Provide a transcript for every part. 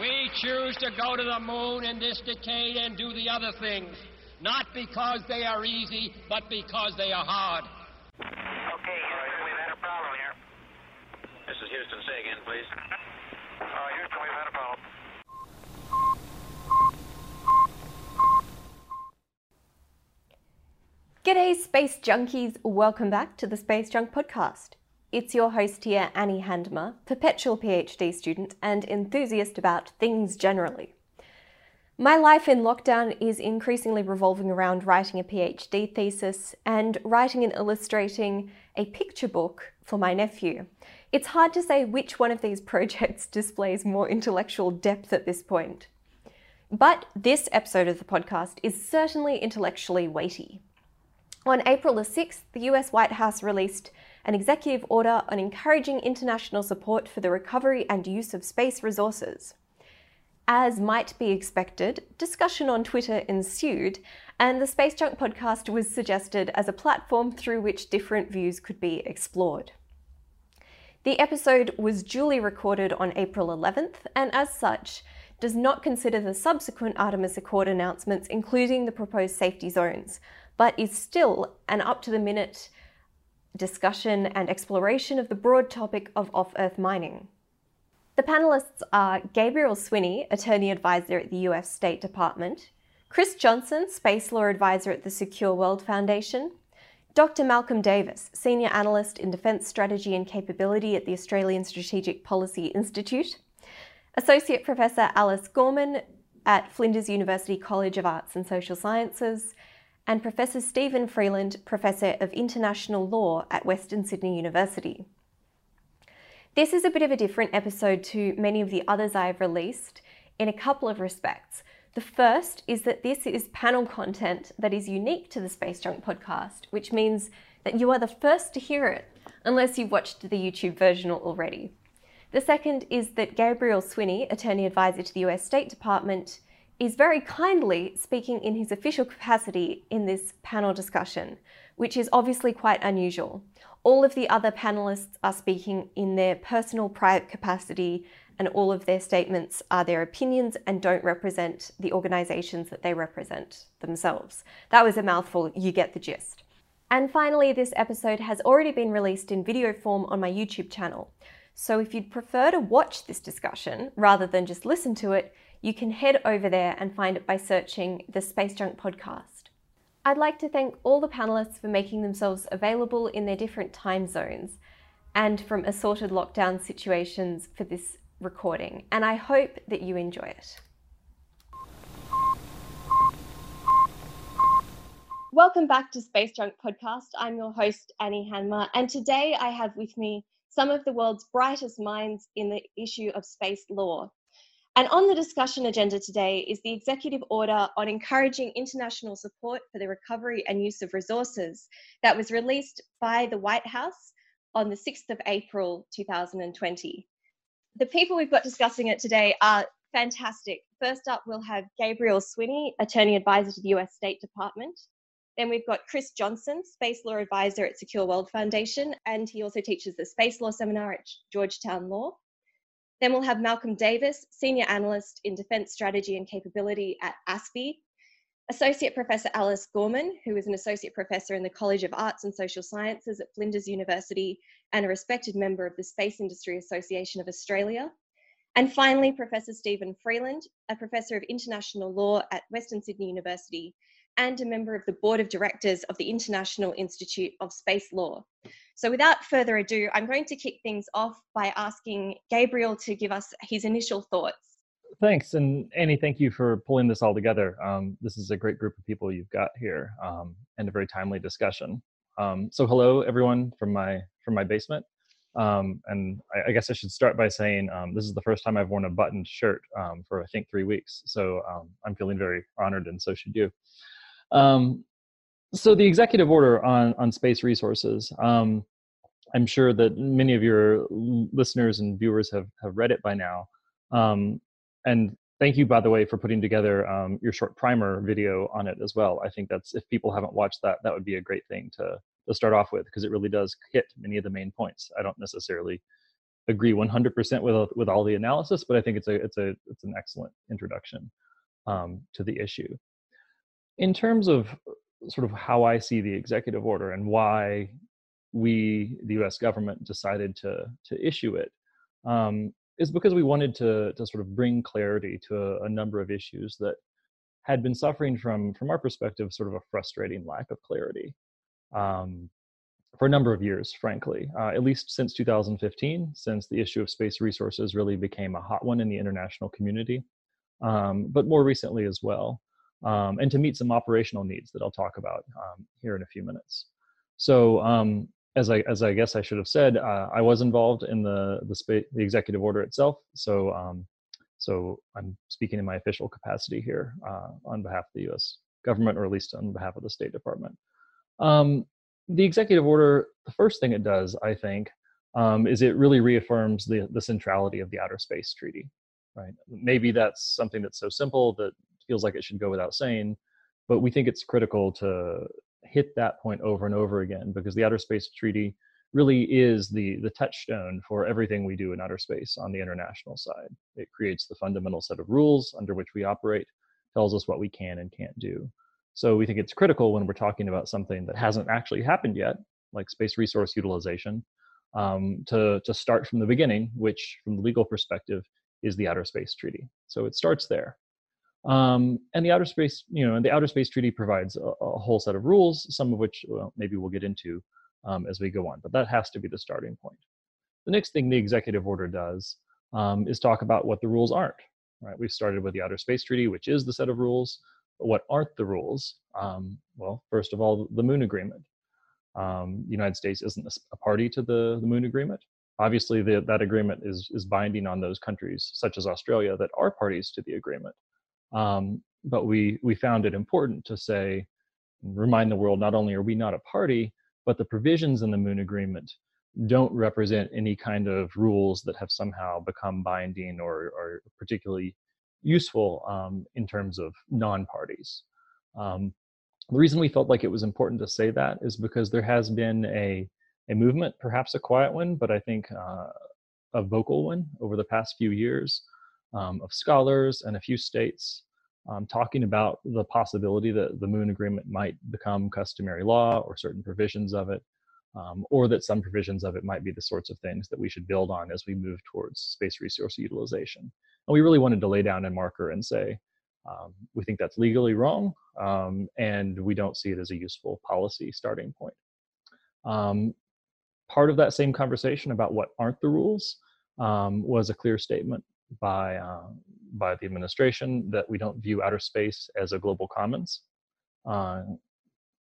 We choose to go to the moon in this decade and do the other things, not because they are easy, but because they are hard. Okay, Houston, we've had a problem here. This is Houston. Say again, please. Uh, Houston, we've had a problem. G'day, Space Junkies. Welcome back to the Space Junk Podcast. It's your host here, Annie Handmer, perpetual PhD student and enthusiast about things generally. My life in lockdown is increasingly revolving around writing a PhD thesis and writing and illustrating a picture book for my nephew. It's hard to say which one of these projects displays more intellectual depth at this point. But this episode of the podcast is certainly intellectually weighty. On April the 6th, the US White House released an executive order on encouraging international support for the recovery and use of space resources. As might be expected, discussion on Twitter ensued, and the Space Junk podcast was suggested as a platform through which different views could be explored. The episode was duly recorded on April 11th, and as such, does not consider the subsequent Artemis Accord announcements, including the proposed safety zones, but is still an up to the minute discussion and exploration of the broad topic of off Earth mining. The panelists are Gabriel Swiney, Attorney Advisor at the US State Department, Chris Johnson, Space Law Advisor at the Secure World Foundation, Dr. Malcolm Davis, Senior Analyst in Defence Strategy and Capability at the Australian Strategic Policy Institute, Associate Professor Alice Gorman at Flinders University College of Arts and Social Sciences, and Professor Steven Freeland, Professor of International Law at Western Sydney University. This is a bit of a different episode to many of the others I have released in a couple of respects. The first is that this is panel content that is unique to the Space Junk podcast, which means that you are the first to hear it unless you've watched the YouTube version already. The second is that Gabriel Swiney, attorney advisor to the US State Department, is very kindly speaking in his official capacity in this panel discussion, which is obviously quite unusual. All of the other panelists are speaking in their personal private capacity, and all of their statements are their opinions and don't represent the organisations that they represent themselves. That was a mouthful, you get the gist. And finally, this episode has already been released in video form on my YouTube channel. So if you'd prefer to watch this discussion rather than just listen to it, you can head over there and find it by searching the Space Junk podcast. I'd like to thank all the panelists for making themselves available in their different time zones and from assorted lockdown situations for this recording, and I hope that you enjoy it. Welcome back to Space Junk Podcast. I'm your host, Annie Handmer, and today I have with me some of the world's brightest minds in the issue of space law. And on the discussion agenda today is the executive order on encouraging international support for the recovery and use of resources that was released by the White House on the 6th of April 2020. The people we've got discussing it today are fantastic. First up, we'll have Gabriel Swiney, Attorney Advisor to the US State Department. Then we've got Chris Johnson, Space Law Advisor at Secure World Foundation, and he also teaches the Space Law Seminar at Georgetown Law. Then we'll have Malcolm Davis, Senior Analyst in Defence Strategy and Capability at ASPI, Associate Professor Alice Gorman, who is an Associate Professor in the College of Arts and Social Sciences at Flinders University and a respected member of the Space Industry Association of Australia. And finally, Professor Steven Freeland, a Professor of International Law at Western Sydney University and a member of the board of directors of the International Institute of Space Law. So, without further ado, I'm going to kick things off by asking Gabriel to give us his initial thoughts. Thanks, and Annie, thank you for pulling this all together. Um, this is a great group of people you've got here, um, and a very timely discussion. Um, so, hello everyone from my from my basement. Um, and I, I, guess I should start by saying um, this is the first time I've worn a buttoned shirt um, for I think three weeks. So um, I'm feeling very honored, and so should you. Um, so the executive order on on space resources. Um, I'm sure that many of your listeners and viewers have have read it by now. and thank you, by the way, for putting together your short primer video on it as well. I think that's if people haven't watched that, that would be a great thing to to start off with because it really does hit many of the main points. I don't necessarily agree 100% with with all the analysis, but I think it's a it's a it's an excellent introduction um, to the issue. In terms of sort of how I see the executive order and why we, the U.S. government, decided to to issue it, um, is because we wanted to to sort of bring clarity to a, a number of issues that had been suffering from from our perspective sort of a frustrating lack of clarity um, for a number of years, frankly, uh, at least since 2015, since the issue of space resources really became a hot one in the international community, um, but more recently as well, um, and to meet some operational needs that I'll talk about um, here in a few minutes. So, um, as I as I guess I should have said, uh, I was involved in the the, the executive order itself. So, um, so I'm speaking in my official capacity here uh, on behalf of the U.S. government, or at least on behalf of the State Department. Um, the executive order, the first thing it does, I think, um, is it really reaffirms the, the centrality of the Outer Space Treaty. Right? Maybe that's something that's so simple that feels like it should go without saying, but we think it's critical to hit that point over and over again because the Outer Space Treaty really is the the touchstone for everything we do in outer space on the international side. It creates the fundamental set of rules under which we operate, tells us what we can and can't do. So we think it's critical when we're talking about something that hasn't actually happened yet, like space resource utilization, um, to, to start from the beginning, which from the legal perspective is the Outer Space Treaty. So it starts there. Um, and the outer space, you know, the outer space treaty provides a, a whole set of rules, some of which well, maybe we'll get into um, as we go on, but that has to be the starting point. The next thing the executive order does um, is talk about what the rules aren't. Right, we've started with the outer space treaty, which is the set of rules what aren't the rules? Um, well, first of all, the Moon Agreement. Um, the United States isn't a party to the, the Moon Agreement. Obviously, the, that agreement is, is binding on those countries, such as Australia, that are parties to the agreement. Um, but we, we found it important to say, remind the world not only are we not a party, but the provisions in the Moon Agreement don't represent any kind of rules that have somehow become binding or, or particularly useful um, in terms of non-parties. Um, the reason we felt like it was important to say that is because there has been a, a movement, perhaps a quiet one, but I think uh, a vocal one over the past few years um, of scholars and a few states um, talking about the possibility that the Moon Agreement might become customary law or certain provisions of it, um, or that some provisions of it might be the sorts of things that we should build on as we move towards space resource utilization. And we really wanted to lay down a marker and say, um, we think that's legally wrong, um, and we don't see it as a useful policy starting point. Um, part of that same conversation about what aren't the rules um, was a clear statement by uh, by the administration that we don't view outer space as a global commons. Uh,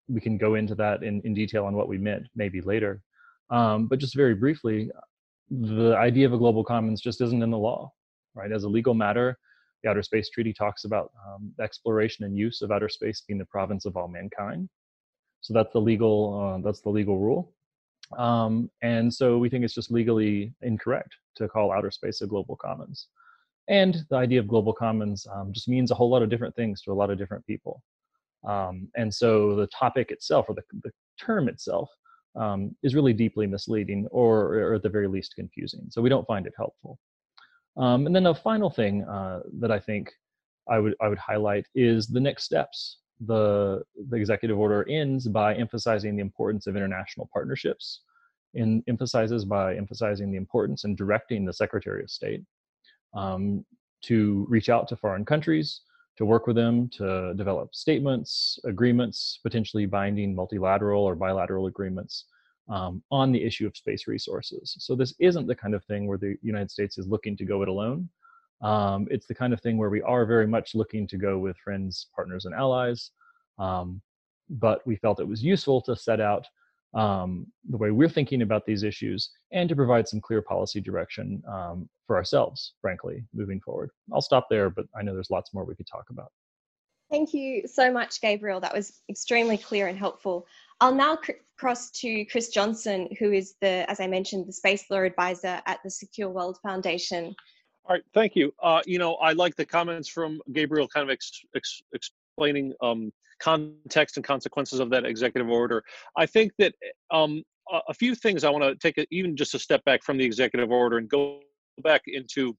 we can go into that in, in detail on what we meant maybe later. Um, but just very briefly, the idea of a global commons just isn't in the law right? As a legal matter, the Outer Space Treaty talks about um, exploration and use of outer space being the province of all mankind. So that's the legal uh, that's the legal rule. Um, and so we think it's just legally incorrect to call outer space a global commons. And the idea of global commons um, just means a whole lot of different things to a lot of different people. Um, and so the topic itself, or the, the term itself, um, is really deeply misleading, or, or at the very least confusing. So we don't find it helpful. Um, and then a final thing uh, that I think I would I would highlight is the next steps. The the executive order ends by emphasizing the importance of international partnerships, and emphasizes by emphasizing the importance and directing the Secretary of State um, to reach out to foreign countries to work with them to develop statements, agreements, potentially binding multilateral or bilateral agreements um, on the issue of space resources. So this isn't the kind of thing where the United States is looking to go it alone. Um, it's the kind of thing where we are very much looking to go with friends, partners, and allies. Um, but we felt it was useful to set out um, the way we're thinking about these issues and to provide some clear policy direction um, for ourselves, frankly, moving forward. I'll stop there, but I know there's lots more we could talk about. Thank you so much, Gabriel. That was extremely clear and helpful. I'll now cr- cross to Chris Johnson, who is the, as I mentioned, the space law advisor at the Secure World Foundation. All right, thank you. Uh, you know, I like the comments from Gabriel, kind of ex- ex- explaining um, context and consequences of that executive order. I think that um, a, a few things I want to take a, even just a step back from the executive order and go back into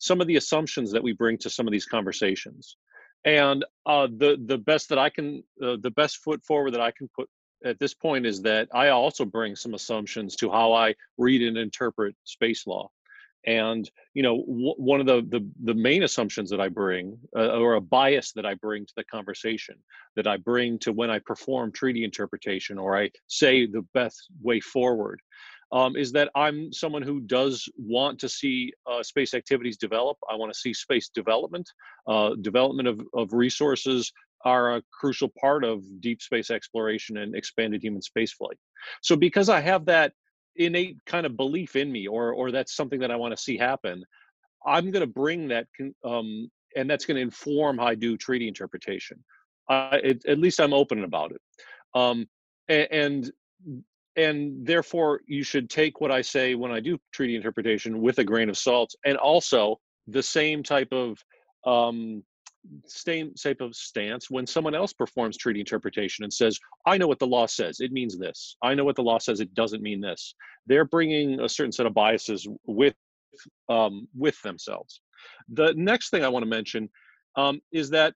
some of the assumptions that we bring to some of these conversations. And uh, the the best that I can, uh, the best foot forward that I can put at this point is that I also bring some assumptions to how I read and interpret space law. And you know, w- one of the, the the main assumptions that I bring, uh, or a bias that I bring to the conversation, that I bring to when I perform treaty interpretation, or I say the best way forward, um, is that I'm someone who does want to see uh, space activities develop. I want to see space development, uh, development of, of resources are a crucial part of deep space exploration and expanded human spaceflight. So because I have that innate kind of belief in me or or that's something that i want to see happen i'm going to bring that um, and that's going to inform how i do treaty interpretation. Uh, it, at least i'm open about it. Um, and, and therefore you should take what i say when i do treaty interpretation with a grain of salt and also the same type of um, same type of stance when someone else performs treaty interpretation and says, I know what the law says, it means this. I know what the law says, it doesn't mean this. They're bringing a certain set of biases with, um, with themselves. The next thing I want to mention um, is that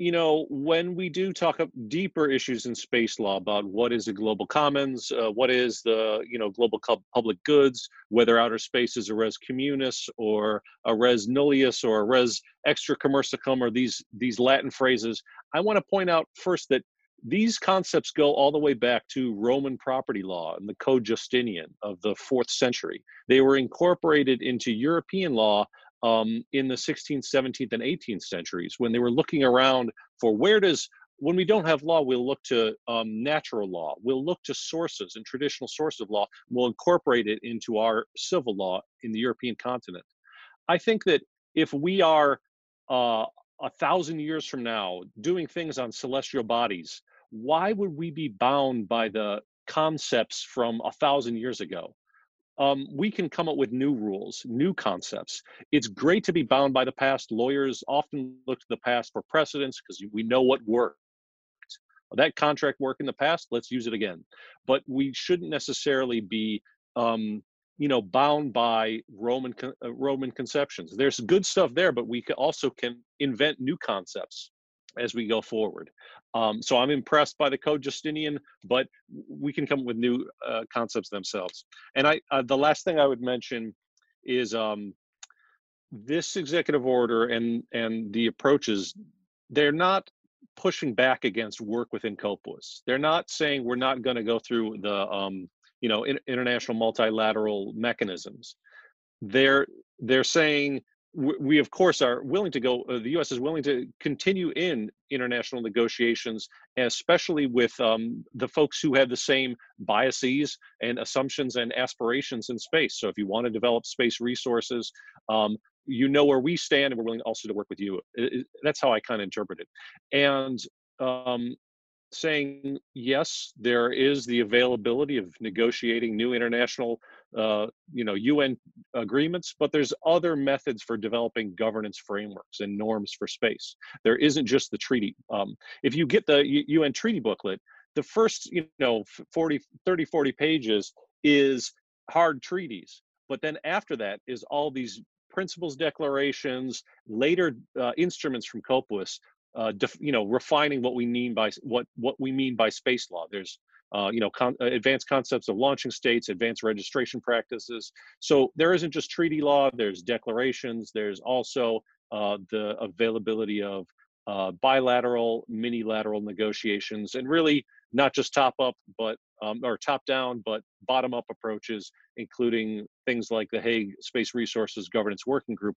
you know, when we do talk of deeper issues in space law about what is a global commons, uh, what is the, you know, global public goods, whether outer space is a res communis or a res nullius or a res extra commercium or these, these Latin phrases, I want to point out first that these concepts go all the way back to Roman property law and the Code Justinian of the fourth century. They were incorporated into European law um, in the 16th, 17th, and 18th centuries when they were looking around for where does when we don't have law, we'll look to um, natural law. We'll look to sources and traditional sources of law. We'll incorporate it into our civil law in the European continent. I think that if we are uh, a thousand years from now doing things on celestial bodies, why would we be bound by the concepts from a thousand years ago? Um, we can come up with new rules, new concepts. It's great to be bound by the past. Lawyers often look to the past for precedents because we know what worked. That contract worked in the past, let's use it again. But we shouldn't necessarily be, um, you know, bound by Roman uh, Roman conceptions. There's good stuff there, but we also can invent new concepts as we go forward. Um, so I'm impressed by the Code Justinian, but we can come up with new uh, concepts themselves. And I, uh, the last thing I would mention is um, this executive order and and the approaches. They're not pushing back against work within COPUOS. They're not saying we're not going to go through the um, you know in, international multilateral mechanisms. They're they're saying we of course are willing to go uh, the us is willing to continue in international negotiations especially with um, the folks who have the same biases and assumptions and aspirations in space. So if you want to develop space resources um, you know where we stand and we're willing also to work with you. It, it, that's how i kind of interpret it. And um, saying yes, there is the availability of negotiating new international, uh, you know, UN agreements, but there's other methods for developing governance frameworks and norms for space. There isn't just the treaty. Um, if you get the UN treaty booklet, the first, you know, 40, 30, 40 pages is hard treaties. But then after that is all these principles declarations, later uh, instruments from COPUOS uh, def, you know, refining what we mean by what what we mean by space law. There's uh, you know, con- uh, advanced concepts of launching states, advanced registration practices. So there isn't just treaty law. There's declarations. There's also uh, the availability of uh, bilateral, mini-lateral negotiations, and really not just top up, but um, or top down, but bottom up approaches, including things like the Hague Space Resources Governance Working Group,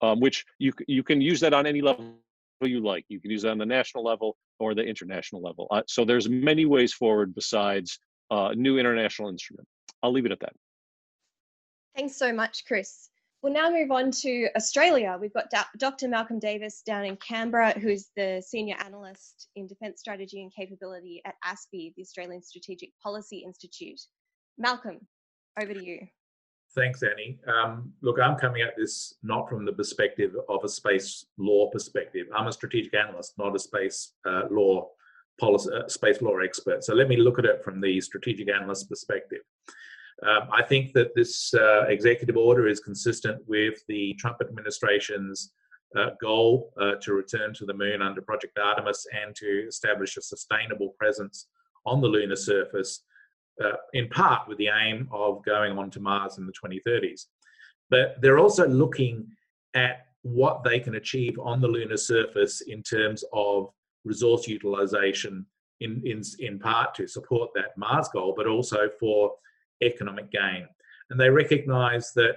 um, which you you can use that on any level you like. You can use it on the national level or the international level. Uh, so there's many ways forward besides uh, new international instrument. I'll leave it at that. Thanks so much, Chris. We'll now move on to Australia. We've got Dr. Malcolm Davis down in Canberra, who's the Senior Analyst in Defence Strategy and Capability at ASPI, the Australian Strategic Policy Institute. Malcolm, over to you. Thanks, Annie. Um, look, I'm coming at this not from the perspective of a space law perspective. I'm a strategic analyst, not a space uh, law policy, uh, space law expert. So let me look at it from the strategic analyst perspective. Um, I think that this uh, executive order is consistent with the Trump administration's uh, goal uh, to return to the moon under Project Artemis and to establish a sustainable presence on the lunar surface, uh, in part with the aim of going on to Mars in the 2030s. But they're also looking at what they can achieve on the lunar surface in terms of resource utilization, in, in, in part to support that Mars goal, but also for economic gain. And they recognize that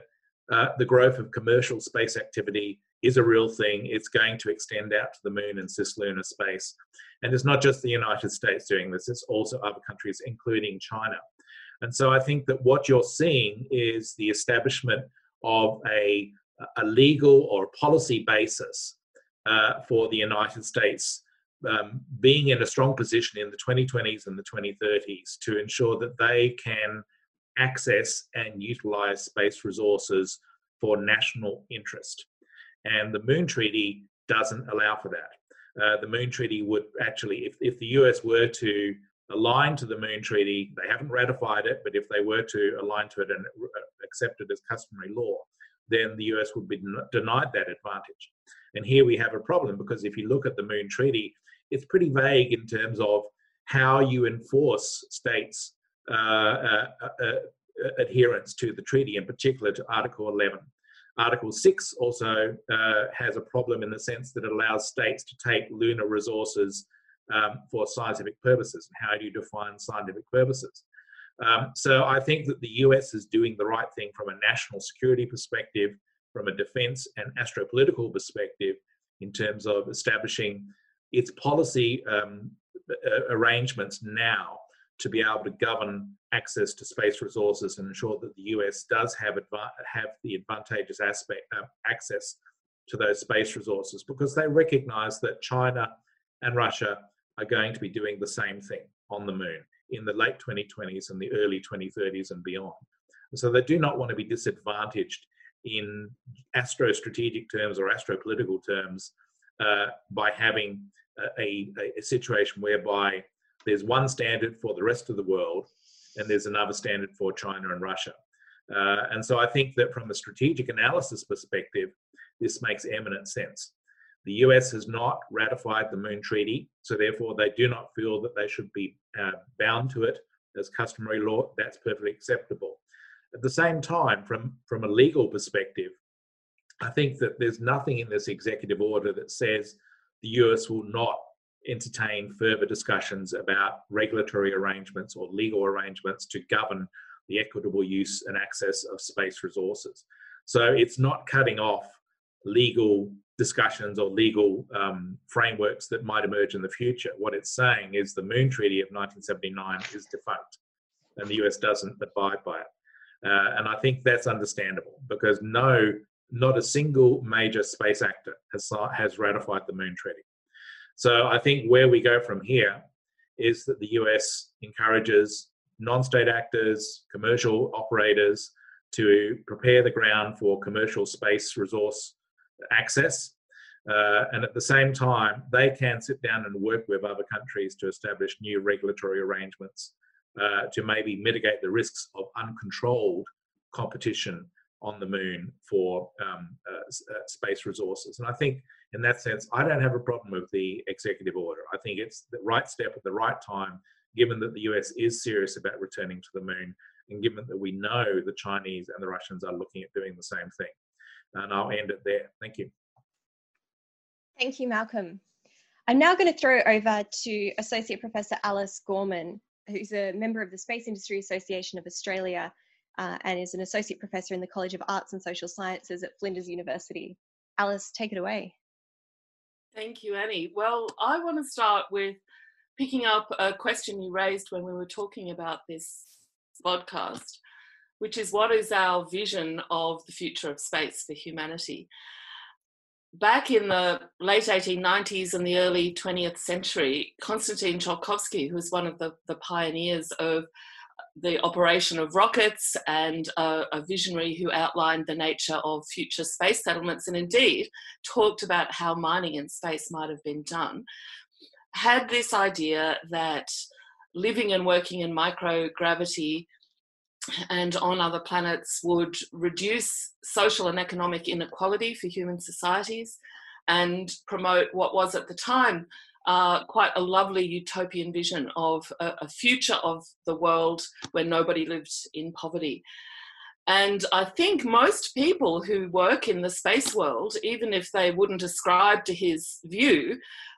uh, the growth of commercial space activity is a real thing. It's going to extend out to the moon and cislunar space. And it's not just the United States doing this, it's also other countries, including China. And so I think that what you're seeing is the establishment of a, a legal or policy basis uh, for the United States um, being in a strong position in the 2020s and the 2030s to ensure that they can access and utilize space resources for national interest. And the Moon Treaty doesn't allow for that. Uh, the Moon Treaty would actually, if, if the US were to align to the Moon Treaty, they haven't ratified it, but if they were to align to it and accept it as customary law, then the US would be denied that advantage. And here we have a problem because if you look at the Moon Treaty, it's pretty vague in terms of how you enforce states uh, uh, uh, adherence to the treaty, in particular to Article 11. Article 6 also has a problem in the sense that it allows states to take lunar resources um, for scientific purposes. And how do you define scientific purposes? Um, so I think that the US is doing the right thing from a national security perspective, from a defense and astropolitical perspective, in terms of establishing its policy um, arrangements now to be able to govern access to space resources and ensure that the US does have have the advantageous aspect uh, access to those space resources because they recognize that China and Russia are going to be doing the same thing on the moon in the late 2020s and the early 2030s and beyond. So they do not want to be disadvantaged in astrostrategic terms or astropolitical terms uh, by having a, a, a situation whereby there's one standard for the rest of the world, and there's another standard for China and Russia. Uh, and so I think that from a strategic analysis perspective, this makes eminent sense. The US has not ratified the Moon Treaty, so therefore they do not feel that they should be uh, bound to it as customary law. That's perfectly acceptable. At the same time, from, from a legal perspective, I think that there's nothing in this executive order that says the US will not entertain further discussions about regulatory arrangements or legal arrangements to govern the equitable use and access of space resources. So it's not cutting off legal discussions or legal um, frameworks that might emerge in the future. What it's saying is the Moon Treaty of 1979 is defunct and the US doesn't abide by it. Uh, and I think that's understandable because no, not a single major space actor has, has ratified the Moon Treaty. So I think where we go from here is that the US encourages non state actors, commercial operators to prepare the ground for commercial space resource access. Uh, and at the same time, they can sit down and work with other countries to establish new regulatory arrangements uh, to maybe mitigate the risks of uncontrolled competition on the moon for um, uh, uh, space resources. And I think in that sense, I don't have a problem with the executive order. I think it's the right step at the right time, given that the US is serious about returning to the moon, and given that we know the Chinese and the Russians are looking at doing the same thing. And I'll end it there. Thank you. Thank you, Malcolm. I'm now going to throw over to Associate Professor Alice Gorman, who's a member of the Space Industry Association of Australia uh, and is an Associate Professor in the College of Arts and Social Sciences at Flinders University. Alice, take it away. Thank you, Annie. Well, I want to start with picking up a question you raised when we were talking about this podcast, which is what is our vision of the future of space for humanity? back in the late 1890s and the early 20th century, Konstantin Tsiolkovsky, who was one of the, the pioneers of the operation of rockets and a, a, visionary who outlined the nature of future space settlements and indeed talked about how mining in space might have been done, had this idea that living and working in microgravity and on other planets would reduce social and economic inequality for human societies and promote what was at the time uh, quite a lovely utopian vision of a, a, future of the world where nobody lived in poverty. And I think most people who work in the space world, even if they wouldn't ascribe to his view,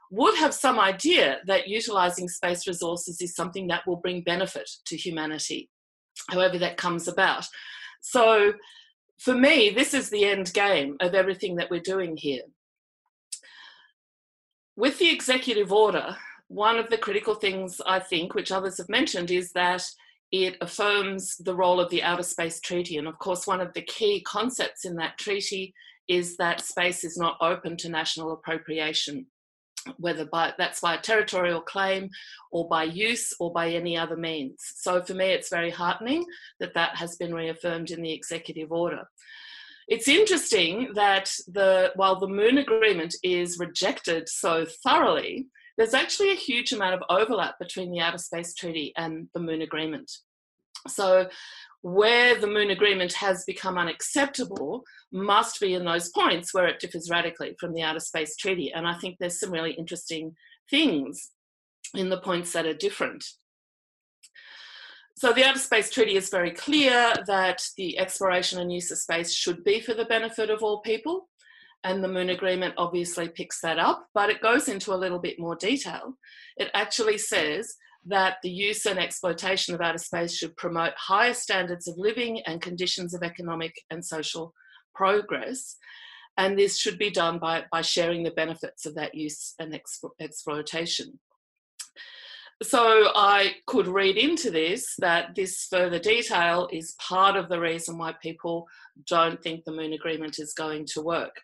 would have some idea that utilizing space resources is something that will bring benefit to humanity however that comes about. So for me, this is the end game of everything that we're doing here. With the executive order, one of the critical things I think, which others have mentioned, is that it affirms the role of the Outer Space Treaty. And of course, one of the key concepts in that treaty is that space is not open to national appropriation whether by that's by a territorial claim or by use or by any other means. So for me, it's very heartening that that has been reaffirmed in the executive order. It's interesting that the while the Moon Agreement is rejected so thoroughly, there's actually a huge amount of overlap between the Outer Space Treaty and the Moon Agreement. So where the Moon Agreement has become unacceptable must be in those points where it differs radically from the Outer Space Treaty. And I think there's some really interesting things in the points that are different. So the Outer Space Treaty is very clear that the exploration and use of space should be for the benefit of all people. And the Moon Agreement obviously picks that up, but it goes into a little bit more detail. It actually says that the use and exploitation of outer space should promote higher standards of living and conditions of economic and social progress. And this should be done by, by sharing the benefits of that use and exploitation. So I could read into this that this further detail is part of the reason why people don't think the Moon Agreement is going to work.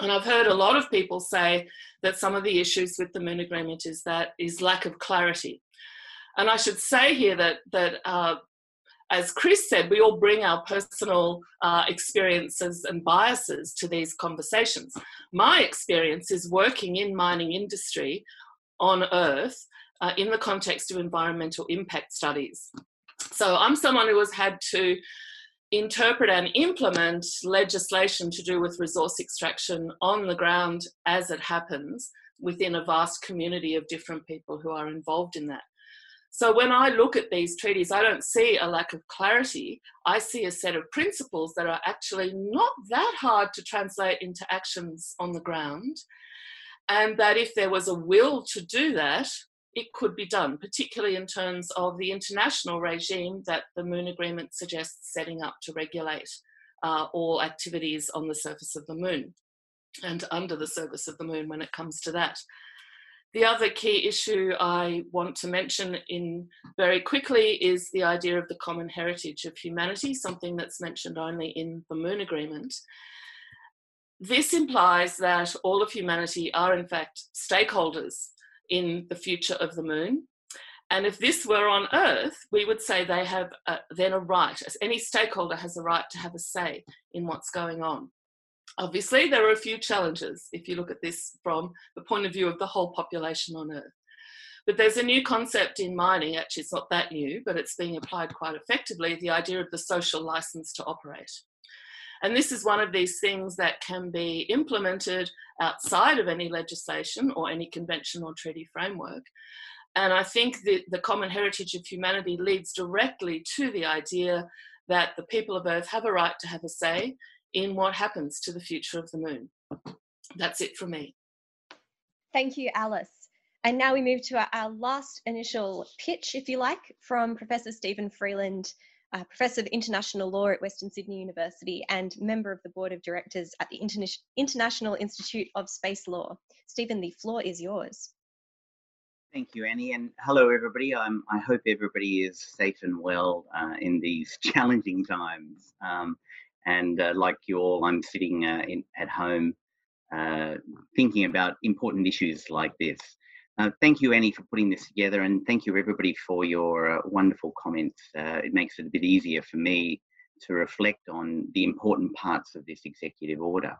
And I've heard a lot of people say that some of the issues with the Moon Agreement is that is lack of clarity. And I should say here that that uh, as Chris said, we all bring our personal uh, experiences and biases to these conversations. My experience is working in mining industry on Earth uh, in the context of environmental impact studies. So I'm someone who has had to interpret and implement legislation to do with resource extraction on the ground as it happens within a vast community of different people who are involved in that. So when I look at these treaties, I don't see a lack of clarity. I see a set of principles that are actually not that hard to translate into actions on the ground. And that if there was a will to do that, it could be done, particularly in terms of the international regime that the Moon Agreement suggests setting up to regulate uh, all activities on the surface of the Moon and under the surface of the Moon when it comes to that. The other key issue I want to mention in very quickly is the idea of the common heritage of humanity, something that's mentioned only in the Moon Agreement. This implies that all of humanity are in fact stakeholders in the future of the moon. And if this were on Earth, we would say they have a, then a right, any stakeholder has a right to have a say in what's going on. Obviously, there are a few challenges if you look at this from the point of view of the whole population on Earth. But there's a new concept in mining, actually, it's not that new, but it's being applied quite effectively the idea of the social license to operate. And this is one of these things that can be implemented outside of any legislation or any convention or treaty framework. And I think that the common heritage of humanity leads directly to the idea that the people of Earth have a right to have a say in what happens to the future of the moon. That's it from me. Thank you, Alice. And now we move to our, our last initial pitch, if you like, from Professor Steven Freeland, Professor of International Law at Western Sydney University and member of the Board of Directors at the Interna International Institute of Space Law. Steven, the floor is yours. Thank you, Annie, and hello, everybody. I'm, I hope everybody is safe and well uh, in these challenging times. Um, and uh, like you all, I'm sitting uh, in, at home uh, thinking about important issues like this. Uh, thank you, Annie, for putting this together, and thank you, everybody, for your uh, wonderful comments. Uh, it makes it a bit easier for me to reflect on the important parts of this executive order.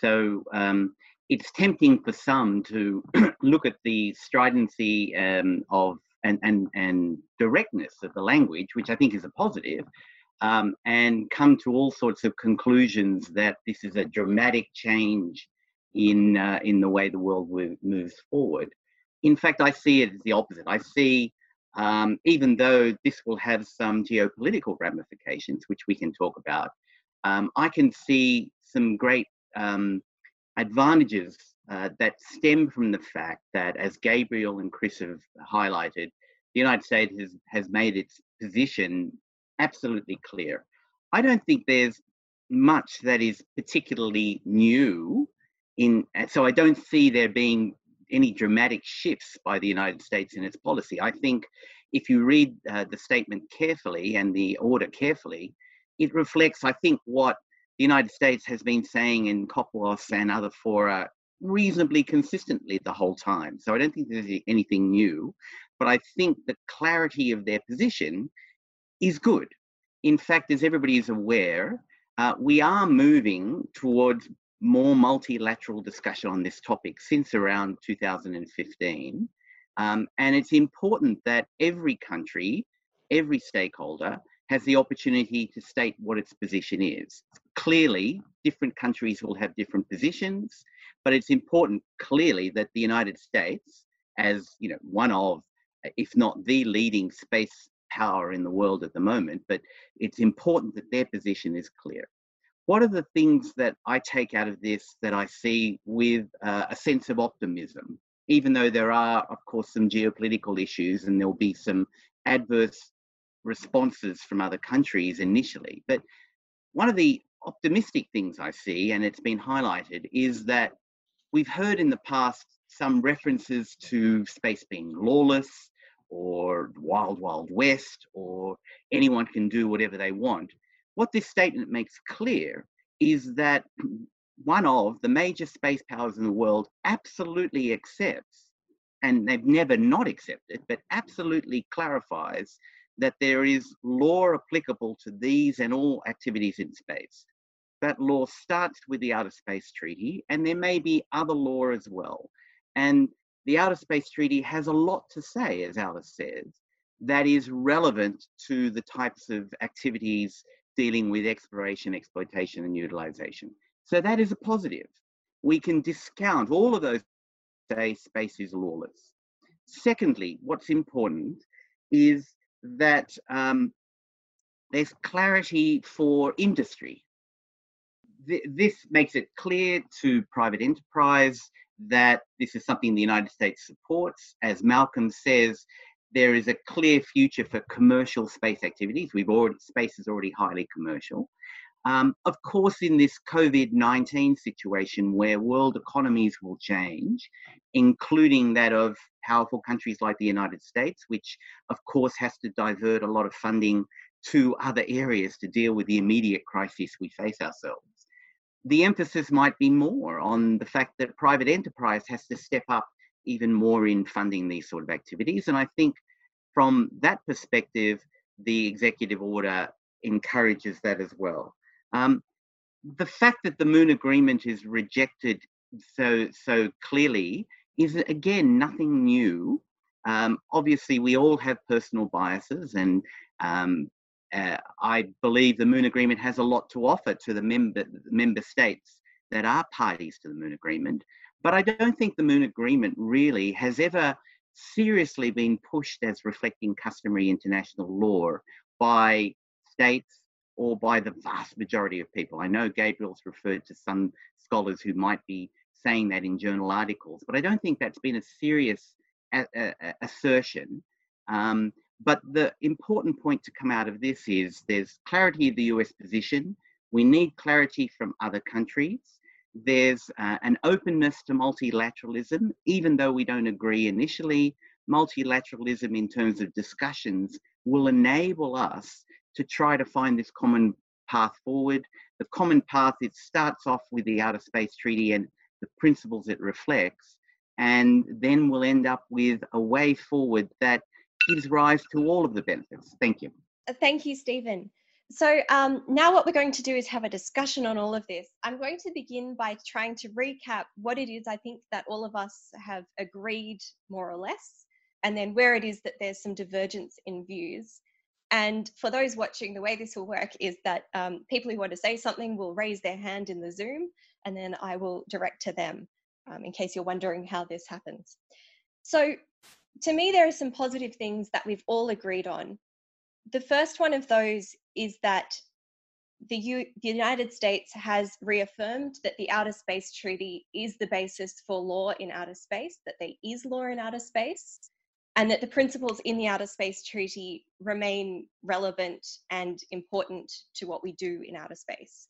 So um, it's tempting for some to look at the stridency um, of and, and, and directness of the language, which I think is a positive, um, and come to all sorts of conclusions that this is a dramatic change in uh, in the way the world moves forward. In fact, I see it as the opposite. I see, um, even though this will have some geopolitical ramifications, which we can talk about, um, I can see some great um, advantages uh, that stem from the fact that, as Gabriel and Chris have highlighted, the United States has, has made its position absolutely clear. I don't think there's much that is particularly new in so I don't see there being any dramatic shifts by the United States in its policy. I think if you read uh, the statement carefully and the order carefully, it reflects, I think, what the United States has been saying in COPUOS and other fora reasonably consistently the whole time. So I don't think there's anything new, but I think the clarity of their position is good. In fact, as everybody is aware, uh, we are moving towards more multilateral discussion on this topic since around 2015. Um, and it's important that every country, every stakeholder has the opportunity to state what its position is. Clearly, different countries will have different positions, but it's important clearly that the United States, as you know, one of, if not the leading space power in the world at the moment, but it's important that their position is clear what are the things that I take out of this that I see with uh, a sense of optimism? Even though there are, of course, some geopolitical issues and there'll be some adverse responses from other countries initially. But one of the optimistic things I see, and it's been highlighted, is that we've heard in the past some references to space being lawless or wild, wild west, or anyone can do whatever they want. What this statement makes clear is that one of the major space powers in the world absolutely accepts, and they've never not accepted, but absolutely clarifies that there is law applicable to these and all activities in space. That law starts with the Outer Space Treaty, and there may be other law as well. And the Outer Space Treaty has a lot to say, as Alice says, that is relevant to the types of activities dealing with exploration, exploitation, and utilization. So that is a positive. We can discount all of those, say, space is lawless. Secondly, what's important is that um, there's clarity for industry. Th this makes it clear to private enterprise that this is something the United States supports. As Malcolm says, there is a clear future for commercial space activities. We've already space is already highly commercial. Um, of course, in this COVID 19 situation where world economies will change, including that of powerful countries like the United States, which of course has to divert a lot of funding to other areas to deal with the immediate crisis we face ourselves. The emphasis might be more on the fact that private enterprise has to step up even more in funding these sort of activities. And I think from that perspective, the executive order encourages that as well. Um, the fact that the Moon Agreement is rejected so so clearly is again nothing new. Um, obviously, we all have personal biases, and um, uh, I believe the Moon Agreement has a lot to offer to the member member states that are parties to the Moon Agreement. But I don't think the Moon Agreement really has ever seriously been pushed as reflecting customary international law by states or by the vast majority of people. I know Gabriel's referred to some scholars who might be saying that in journal articles, but I don't think that's been a serious a- a- assertion. Um, but the important point to come out of this is there's clarity of the US position. We need clarity from other countries. There's uh, an openness to multilateralism, even though we don't agree initially. Multilateralism, in terms of discussions, will enable us to try to find this common path forward. The common path it starts off with the Outer Space Treaty and the principles it reflects, and then we'll end up with a way forward that gives rise to all of the benefits. Thank you. Uh, Thank you, Steven. So um, now what we're going to do is have a discussion on all of this. I'm going to begin by trying to recap what it is I think that all of us have agreed more or less, and then where it is that there's some divergence in views. And for those watching, the way this will work is that um, people who want to say something will raise their hand in the Zoom, and then I will direct to them um, in case you're wondering how this happens. So to me, there are some positive things that we've all agreed on. The first one of those is that the, U- the United States has reaffirmed that the Outer Space Treaty is the basis for law in outer space, that there is law in outer space, and that the principles in the Outer Space Treaty remain relevant and important to what we do in outer space.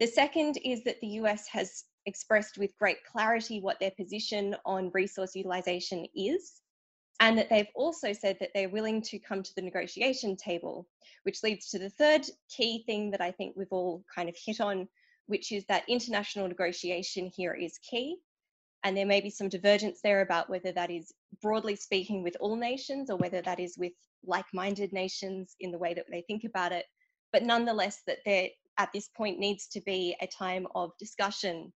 The second is that the US has expressed with great clarity what their position on resource utilization is, and that they've also said that they're willing to come to the negotiation table, which leads to the third key thing that I think we've all kind of hit on, which is that international negotiation here is key. And there may be some divergence there about whether that is broadly speaking with all nations or whether that is with like minded nations in the way that they think about it. But nonetheless, that there at this point needs to be a time of discussion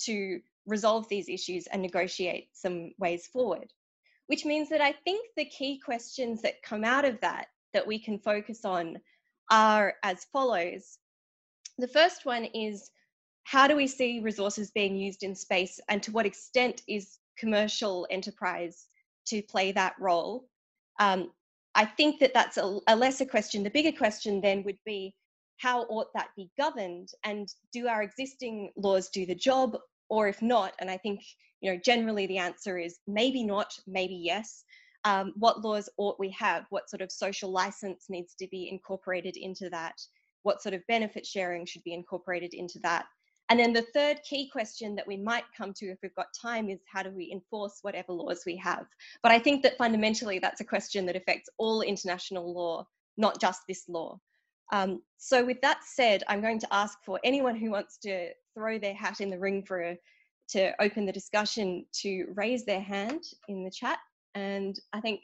to resolve these issues and negotiate some ways forward. Which means that I think the key questions that come out of that that we can focus on are as follows. The first one is how do we see resources being used in space and to what extent is commercial enterprise to play that role? Um, I think that that's a, a lesser question. The bigger question then would be how ought that be governed and do our existing laws do the job or if not and i think you know generally the answer is maybe not maybe yes um, what laws ought we have? What sort of social license needs to be incorporated into that? What sort of benefit sharing should be incorporated into that? And then the third key question that we might come to if we've got time is how do we enforce whatever laws we have? But i think that fundamentally that's a question that affects all international law not just this law um, so with that said, I'm going to ask for anyone who wants to throw their hat in the ring for a, to open the discussion to raise their hand in the chat. And I think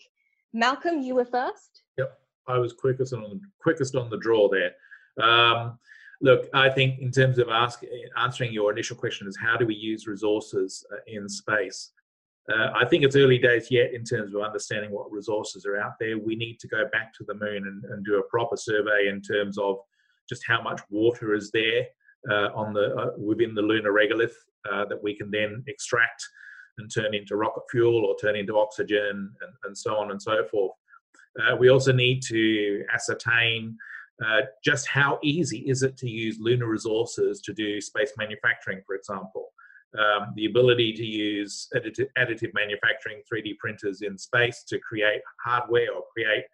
Malcolm, you were first. Yep, I was quickest on the quickest on the draw there. Um, look, I think in terms of ask, answering your initial question is how do we use resources uh, in space? Uh, I think it's early days yet in terms of understanding what resources are out there. We need to go back to the moon and, and do a proper survey in terms of just how much water is there uh, on the uh, within the lunar regolith uh, that we can then extract and turn into rocket fuel or turn into oxygen and, and so on and so forth. Uh, we also need to ascertain uh, just how easy is it to use lunar resources to do space manufacturing, for example um, the ability to use additive, additive, manufacturing 3D printers in space to create hardware or create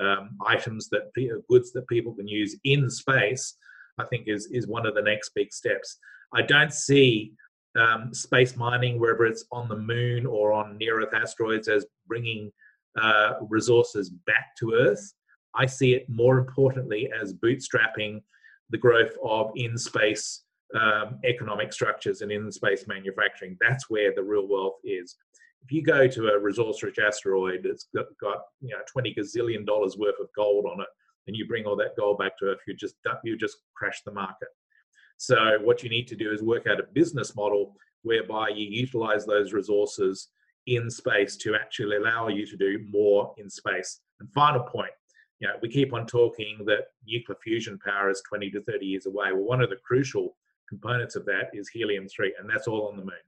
um, items that goods that people can use in space, I think is is one of the next big steps. I don't see um, space mining, whether it's on the moon or on near Earth asteroids, as bringing uh, resources back to Earth. I see it more importantly as bootstrapping the growth of in space um, economic structures and in space manufacturing. That's where the real wealth is. If you go to a resource-rich asteroid that's got, got, you know 20 gazillion dollars worth of gold on it, and you bring all that gold back to Earth, you just you just crash the market. So what you need to do is work out a business model whereby you utilize those resources in space to actually allow you to do more in space. And final point, you know, we keep on talking that nuclear fusion power is 20 to 30 years away. Well, one of the crucial components of that is helium-3, and that's all on the moon.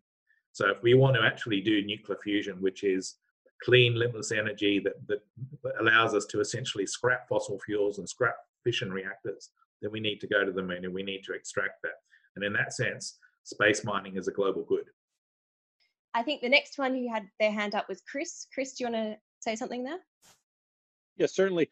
So if we want to actually do nuclear fusion, which is clean, limitless energy that, that allows us to essentially scrap fossil fuels and scrap fission reactors, then we need to go to the moon and we need to extract that. And in that sense, space mining is a global good. I think the next one who had their hand up was Chris. Chris, do you want to say something there? Yes, certainly.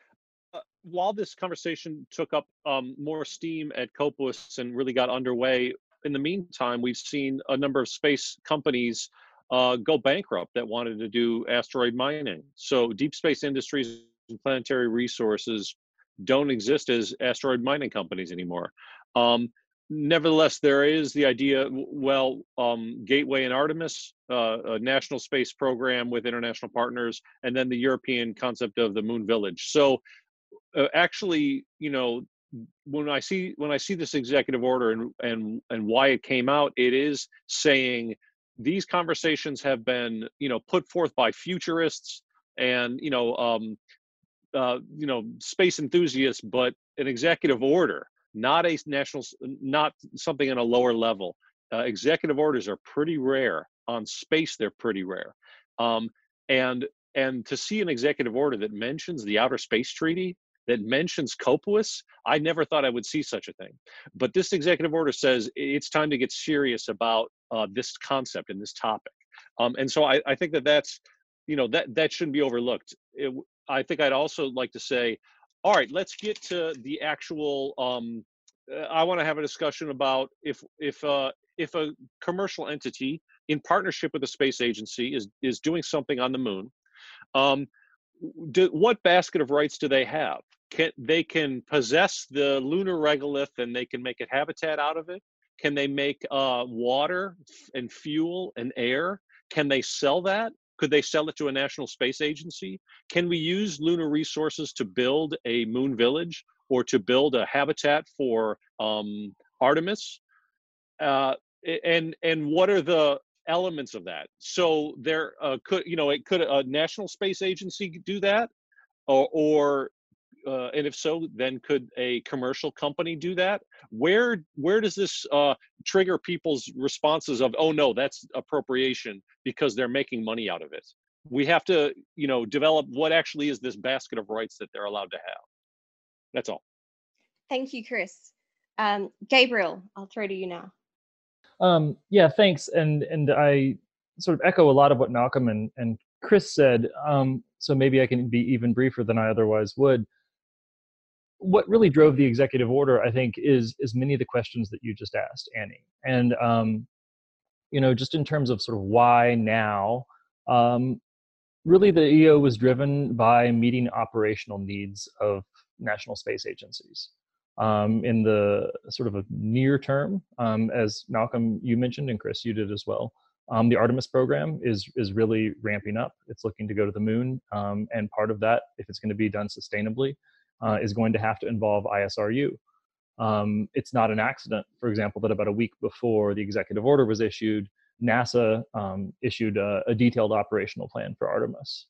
While this conversation took up um, more steam at COPUOS and really got underway, in the meantime, we've seen a number of space companies uh, go bankrupt that wanted to do asteroid mining. So Deep Space Industries and Planetary Resources don't exist as asteroid mining companies anymore. Um, nevertheless, there is the idea. Well, um, Gateway and Artemis, uh, a national space program with international partners, and then the European concept of the Moon Village. So, uh, actually, you know, when I see when I see this executive order and and and why it came out, it is saying these conversations have been you know put forth by futurists and you know um, uh, you know space enthusiasts, but an executive order, not a national, not something on a lower level. Uh, executive orders are pretty rare on space. They're pretty rare, um, and and to see an executive order that mentions the Outer Space Treaty that mentions COPUOS, I never thought I would see such a thing. But this executive order says it's time to get serious about uh, this concept and this topic. Um, and so I, I, think that that's, you know, that that shouldn't be overlooked. It, I think I'd also like to say, all right, let's get to the actual. Um, uh, I want to have a discussion about if if uh, if a commercial entity in partnership with a space agency is is doing something on the moon. Um, do, what basket of rights do they have? Can they can possess the lunar regolith and they can make it habitat out of it? Can they make uh, water and fuel and air? Can they sell that? Could they sell it to a national space agency? Can we use lunar resources to build a moon village or to build a habitat for um, Artemis? Uh, and and what are the elements of that. So there uh, could, you know, it could a national space agency do that, or, or uh, and if so, then could a commercial company do that? Where where does this uh, trigger people's responses of, oh no, that's appropriation because they're making money out of it? We have to, you know, develop what actually is this basket of rights that they're allowed to have. That's all. Thank you, Chris. Um, Gabriel, I'll throw to you now. Um, yeah, thanks. And and I sort of echo a lot of what Malcolm and, and Chris said. Um, so maybe I can be even briefer than I otherwise would. What really drove the executive order, I think, is is many of the questions that you just asked, Annie. And um, you know, just in terms of sort of why now, um, really the EO was driven by meeting operational needs of national space agencies um, in the sort of a near term, um, as Malcolm you mentioned and Chris you did as well. Um, the Artemis program is is really ramping up. It's looking to go to the moon, um, and part of that, if it's going to be done sustainably, uh, is going to have to involve ISRU. Um, it's not an accident, for example, that about a week before the executive order was issued, NASA um, issued a, a, detailed operational plan for Artemis.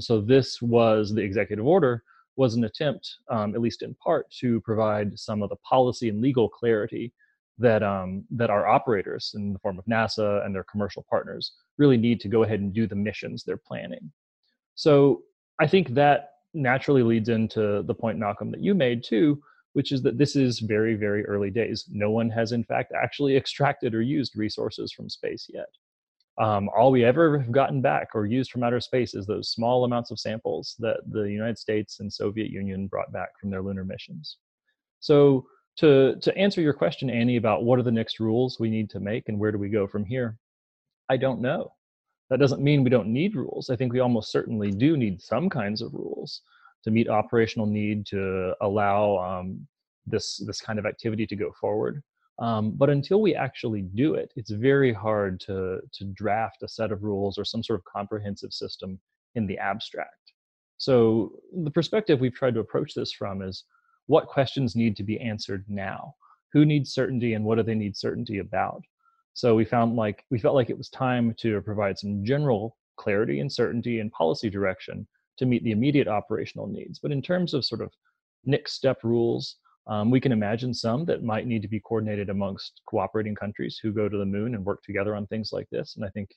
so this was the executive order was an attempt, um, at least in part, to provide some of the policy and legal clarity that um, that our operators, in the form of NASA and their commercial partners, really need to go ahead and do the missions they're planning. So I think that naturally leads into the point, Malcolm, that you made too, which is that this is very, very early days. No one has, in fact, actually extracted or used resources from space yet um, all we ever have gotten back or used from outer space is those small amounts of samples that the United States and Soviet Union brought back from their lunar missions. So to, to answer your question, Annie, about what are the next rules we need to make and where do we go from here, I don't know. That doesn't mean we don't need rules. I think we almost certainly do need some kinds of rules to meet operational need to allow um, this this kind of activity to go forward. Um, but until we actually do it, it's very hard to, to draft a set of rules or some sort of comprehensive system in the abstract. So, the perspective we've tried to approach this from is what questions need to be answered now? Who needs certainty and what do they need certainty about? So, we found like we felt like it was time to provide some general clarity and certainty and policy direction to meet the immediate operational needs. But in terms of sort of next step rules, um, we can imagine some that might need to be coordinated amongst cooperating countries who go to the moon and work together on things like this. And I think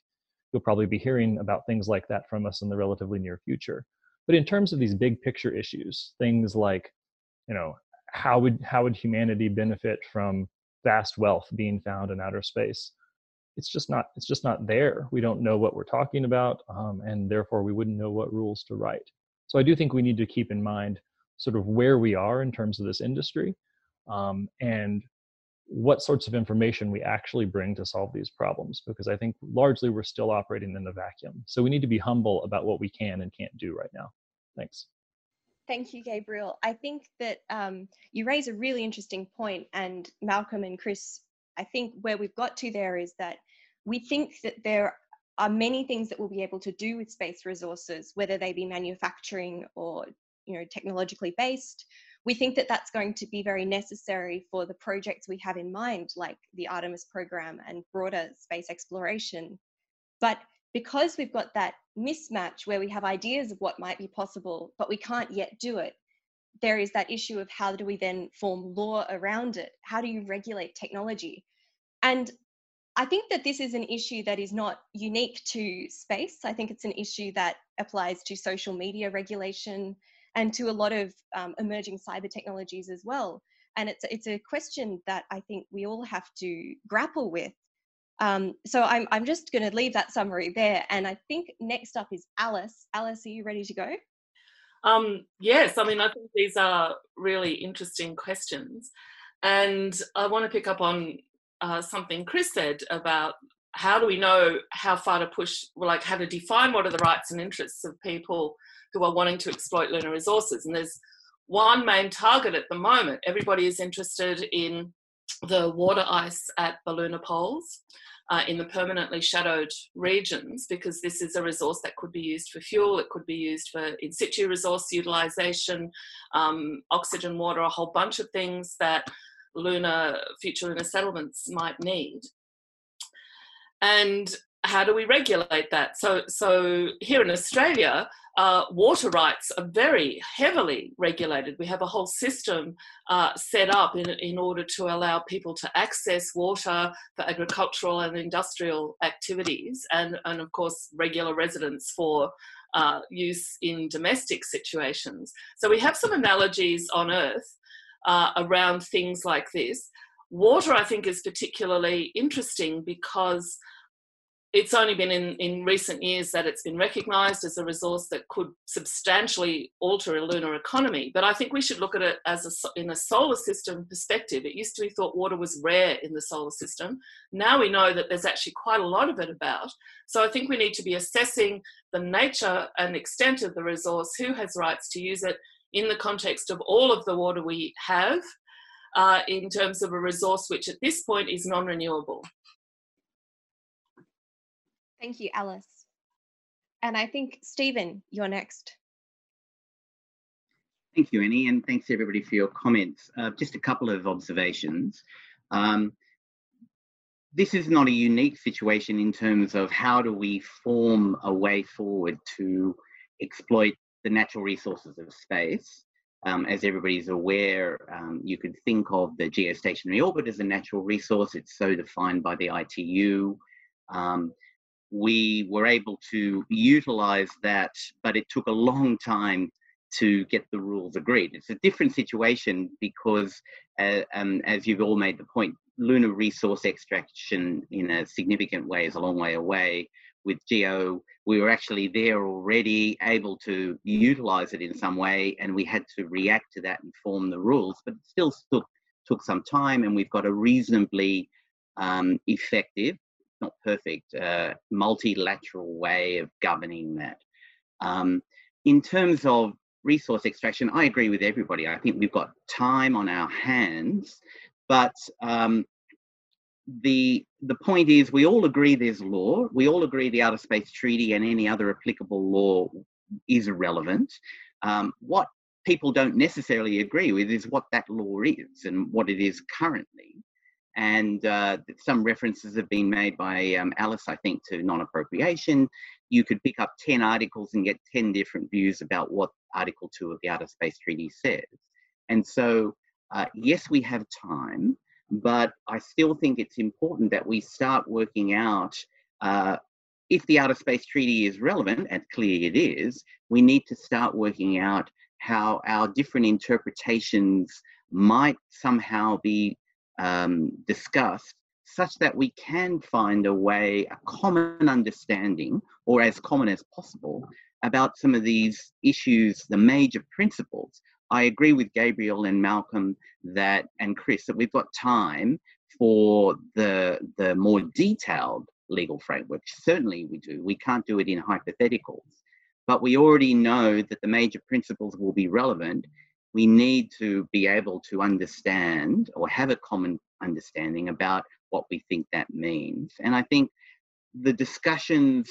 you'll probably be hearing about things like that from us in the relatively near future. But in terms of these big picture issues, things like, you know, how would how would humanity benefit from vast wealth being found in outer space? it's just not it's just not there we don't know what we're talking about um, and therefore we wouldn't know what rules to write so i do think we need to keep in mind sort of where we are in terms of this industry um, and what sorts of information we actually bring to solve these problems because i think largely we're still operating in a vacuum. So we need to be humble about what we can and can't do right now. Thanks. Thank you, Gabriel. I think that um, you raise a really interesting point, and Malcolm and Chris, I think where we've got to there is that we think that there are many things that we'll be able to do with space resources, whether they be manufacturing or you know technologically based. We think that that's going to be very necessary for the projects we have in mind, like the Artemis program and broader space exploration. But because we've got that mismatch where we have ideas of what might be possible, but we can't yet do it, there is that issue of how do we then form law around it? How do you regulate technology? And I think that this is an issue that is not unique to space. I think it's an issue that applies to social media regulation and to a lot of um, emerging cyber technologies as well. And it's it's a question that I think we all have to grapple with um, so I'm, I'm just going to leave that summary there. And I think next up is Alice. Alice, are you ready to go? Um, yes, I mean, I think these are really interesting questions. And I want to pick up on uh, something Chris said about how do we know how far to push, like how to define what are the rights and interests of people who are wanting to exploit lunar resources. And there's one main target at the moment. Everybody is interested in the water ice at the lunar poles uh, in the permanently shadowed regions because this is a resource that could be used for fuel, it could be used for in situ resource utilization, um, oxygen, water, a whole bunch of things that lunar future lunar settlements might need. And how do we regulate that? So, so here in Australia, uh, water rights are very heavily regulated. We have a whole system uh, set up in, in order to allow people to access water for agricultural and industrial activities, and, and of course, regular residents for uh, use in domestic situations. So we have some analogies on Earth uh, around things like this. Water, I think, is particularly interesting because it's only been in, in recent years that it's been recognised as a resource that could substantially alter a lunar economy. But I think we should look at it as a, in a solar system perspective. It used to be thought water was rare in the solar system. Now we know that there's actually quite a lot of it about. So I think we need to be assessing the nature and extent of the resource, who has rights to use it in the context of all of the water we have, uh, in terms of a resource which at this point is non-renewable. Thank you, Alice. And I think, Steven, you're next. Thank you, Annie, and thanks everybody for your comments. Uh, just a couple of observations. Um, this is not a unique situation in terms of how do we form a way forward to exploit the natural resources of space. Um, as everybody's aware, um, you could think of the geostationary orbit as a natural resource. It's so defined by the ITU. Um, we were able to utilize that, but it took a long time to get the rules agreed. It's a different situation because, uh, um, as you've all made the point, lunar resource extraction in a significant way is a long way away. With GEO, we were actually there already, able to utilize it in some way, and we had to react to that and form the rules, but it still took, took some time, and we've got a reasonably um, effective not perfect, uh, multilateral way of governing that. Um, in terms of resource extraction, I agree with everybody. I think we've got time on our hands, but um, the the point is we all agree there's law. We all agree the Outer Space Treaty and any other applicable law is relevant. Um, what people don't necessarily agree with is what that law is and what it is currently and uh, some references have been made by um, Alice, I think, to non-appropriation. You could pick up 10 articles and get 10 different views about what Article 2 of the Outer Space Treaty says. And so, uh, yes, we have time, but I still think it's important that we start working out uh, if the Outer Space Treaty is relevant, and clearly it is, we need to start working out how our different interpretations might somehow be um, discussed such that we can find a way, a common understanding, or as common as possible, about some of these issues, the major principles. I agree with Gabriel and Malcolm that and Chris that we've got time for the the more detailed legal framework. Certainly we do. We can't do it in hypotheticals. But we already know that the major principles will be relevant. We need to be able to understand or have a common understanding about what we think that means. And I think the discussions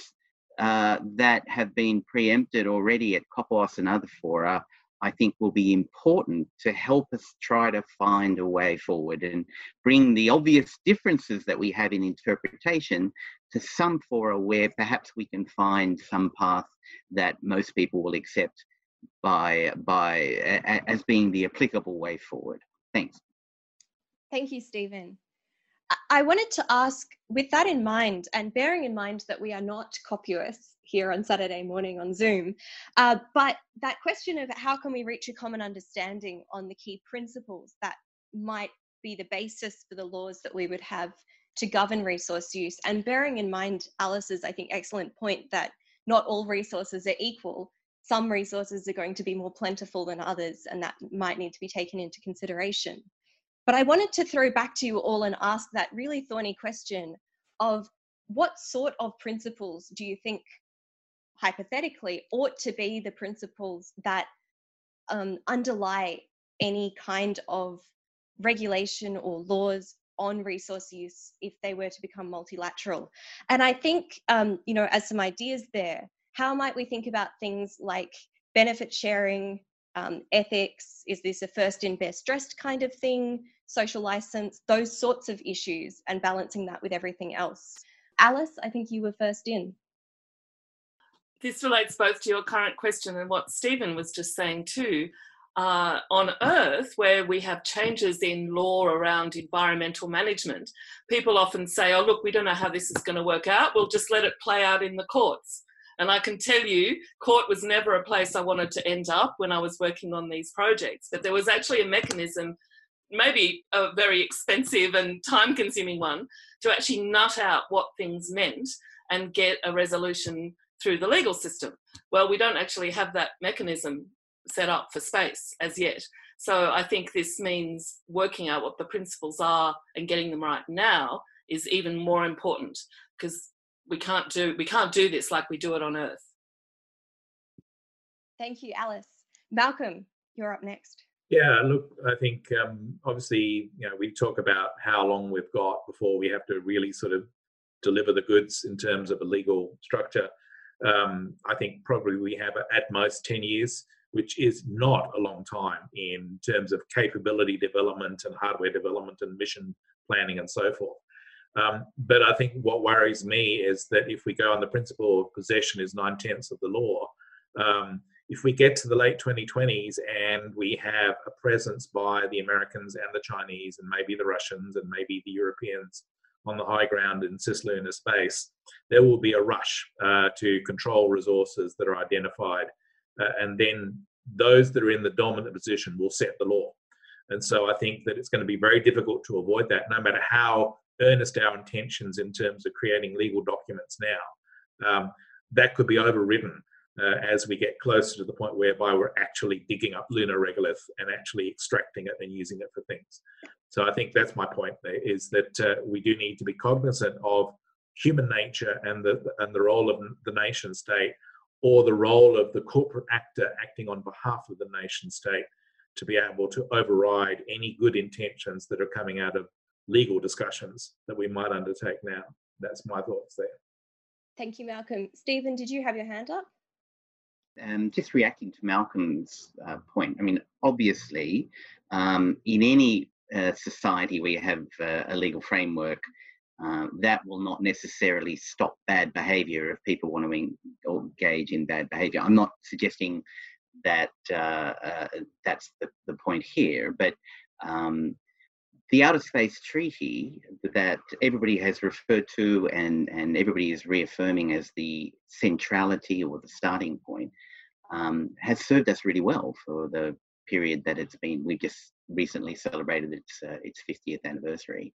uh, that have been preempted already at COPUOS and other fora, I think will be important to help us try to find a way forward and bring the obvious differences that we have in interpretation to some fora where perhaps we can find some path that most people will accept by by as being the applicable way forward. Thanks. Thank you, Steven. I wanted to ask, with that in mind, and bearing in mind that we are not COPUOS here on Saturday morning on Zoom, uh, but that question of how can we reach a common understanding on the key principles that might be the basis for the laws that we would have to govern resource use, and bearing in mind Alice's, I think, excellent point that not all resources are equal. Some resources are going to be more plentiful than others, and that might need to be taken into consideration. But I wanted to throw back to you all and ask that really thorny question of what sort of principles do you think, hypothetically, ought to be the principles that um, underlie any kind of regulation or laws on resource use if they were to become multilateral. And I think, um, you know, as some ideas there, how might we think about things like benefit sharing, um, ethics? Is this a first in best dressed kind of thing? social license, those sorts of issues, and balancing that with everything else. Alice, I think you were first in. This relates both to your current question and what Steven was just saying too. Uh, on Earth, where we have changes in law around environmental management, people often say, Oh, look, we don't know how this is going to work out. We'll just let it play out in the courts. And I can tell you, court was never a place I wanted to end up when I was working on these projects. But there was actually a mechanism maybe a very expensive and time consuming one to actually nut out what things meant and get a resolution through the legal system. Well, we don't actually have that mechanism set up for space as yet. So I think this means working out what the principles are and getting them right now is even more important because we can't do we can't do this like we do it on earth. Thank you, Alice. Malcolm, you're up next. Yeah, look, I think um, obviously, you know, we talk about how long we've got before we have to really sort of deliver the goods in terms of a legal structure. Um, I think probably we have at most 10 years, which is not a long time in terms of capability development and hardware development and mission planning and so forth. Um, but I think what worries me is that if we go on the principle of possession is nine tenths of the law, um, if we get to the late 2020s and we have a presence by the Americans and the Chinese and maybe the Russians and maybe the Europeans on the high ground in cislunar space, there will be a rush uh, to control resources that are identified. Uh, and then those that are in the dominant position will set the law. And so I think that it's going to be very difficult to avoid that, no matter how earnest our intentions in terms of creating legal documents now. Um, that could be overridden uh, as we get closer to the point whereby we're actually digging up lunar regolith and actually extracting it and using it for things. So I think that's my point there is that uh, we do need to be cognizant of human nature and the and the role of the nation state or the role of the corporate actor acting on behalf of the nation state to be able to override any good intentions that are coming out of legal discussions that we might undertake now. That's my thoughts there. Thank you, Malcolm. Steven, did you have your hand up? um, just reacting to Malcolm's uh, point, I mean, obviously, um, in any uh, society where you have uh, a legal framework, uh, that will not necessarily stop bad behavior if people want to engage in bad behavior. I'm not suggesting that uh, uh, that's the, the point here, but um, the Outer Space Treaty that everybody has referred to and, and everybody is reaffirming as the centrality or the starting point um, has served us really well for the period that it's been. We just recently celebrated its uh, its 50th anniversary,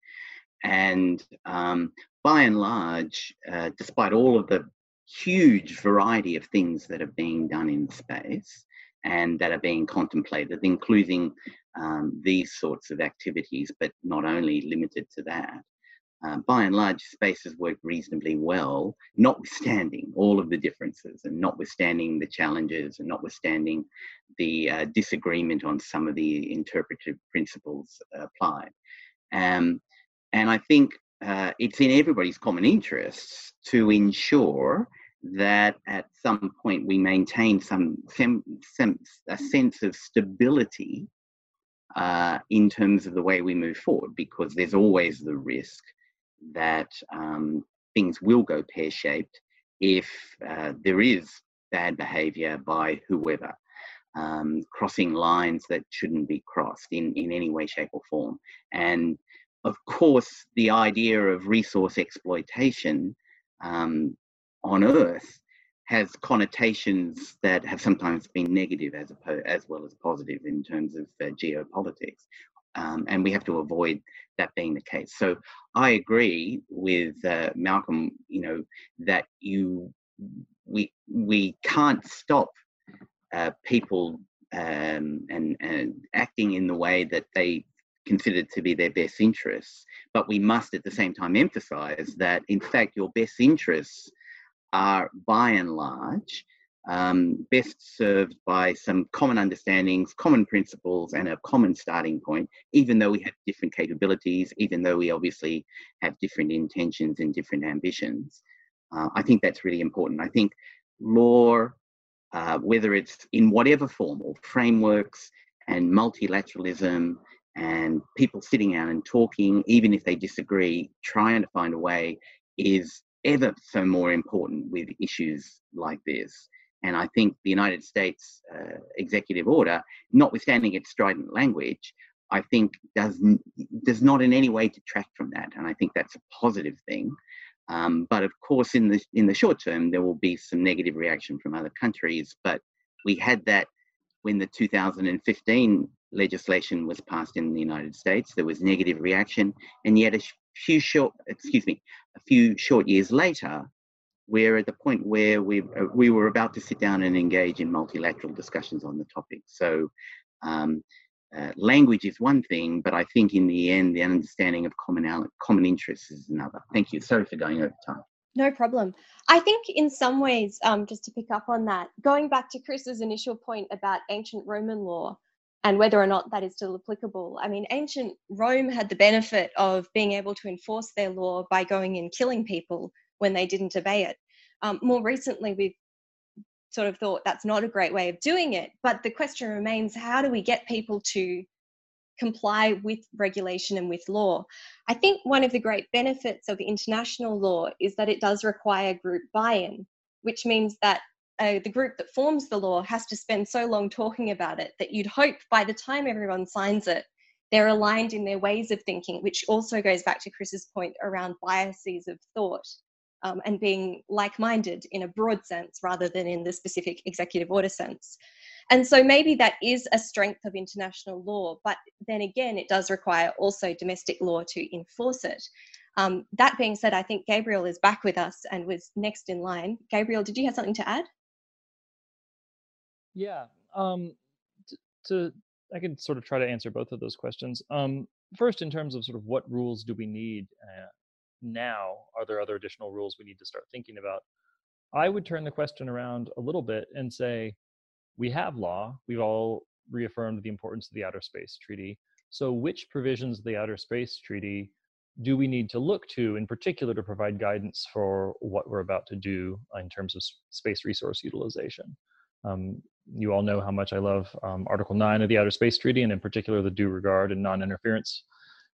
and um, by and large, uh, despite all of the huge variety of things that are being done in space and that are being contemplated, including um, these sorts of activities, but not only limited to that. Uh, by and large, spaces work reasonably well, notwithstanding all of the differences and notwithstanding the challenges and notwithstanding the uh, disagreement on some of the interpretive principles applied. Um, and I think uh, it's in everybody's common interests to ensure that at some point we maintain some, a sense of stability uh, in terms of the way we move forward, because there's always the risk that um, things will go pear shaped if uh, there is bad behavior by whoever. Um, crossing lines that shouldn't be crossed in, in any way, shape, or form. And of course, the idea of resource exploitation um, on Earth has connotations that have sometimes been negative as, opposed, as well as positive in terms of uh, geopolitics. Um, and we have to avoid that being the case. So I agree with uh, Malcolm, you know, that you we we can't stop uh, people um, and, and acting in the way that they considered to be their best interests. But we must at the same time emphasize that, in fact, your best interests are by and large um, best served by some common understandings, common principles, and a common starting point, even though we have different capabilities, even though we obviously have different intentions and different ambitions. Uh, I think that's really important. I think law, uh, whether it's in whatever form or frameworks and multilateralism and people sitting down and talking, even if they disagree, trying to find a way is ever so more important with issues like this. And I think the United States uh, executive order, notwithstanding its strident language, I think does does not in any way detract from that, and I think that's a positive thing. Um, but of course, in the in the short term, there will be some negative reaction from other countries. But we had that when the 2015 legislation was passed in the United States. There was negative reaction, and yet a few short, excuse me, a few short years later, we're at the point where we uh, we were about to sit down and engage in multilateral discussions on the topic. So. Um, uh, language is one thing, but I think in the end, the understanding of common common interests is another. Thank you. Sorry for going over time. No problem. I think in some ways, um, just to pick up on that, going back to Chris's initial point about ancient Roman law, and whether or not that is still applicable. I mean, ancient Rome had the benefit of being able to enforce their law by going and killing people when they didn't obey it. Um, more recently, we've sort of thought that's not a great way of doing it. But the question remains how do we get people to comply with regulation and with law? I think one of the great benefits of international law is that it does require group buy in, which means that uh, the group that forms the law has to spend so long talking about it that you'd hope by the time everyone signs it, they're aligned in their ways of thinking, which also goes back to Chris's point around biases of thought um, and being like minded in a broad sense rather than in the specific executive order sense. And so maybe that is a strength of international law, but then again, it does require also domestic law to enforce it. Um, that being said, I think Gabriel is back with us and was next in line. Gabriel, did you have something to add? Yeah. Um, t- to I can sort of try to answer both of those questions. Um, first, in terms of sort of what rules do we need uh, now? Are there other additional rules we need to start thinking about? I would turn the question around a little bit and say, we have law. We've all reaffirmed the importance of the Outer Space Treaty. So, which provisions of the Outer Space Treaty do we need to look to in particular to provide guidance for what we're about to do in terms of space resource utilization? Um, you all know how much I love um, Article 9 of the Outer Space Treaty, and in particular the due regard and non interference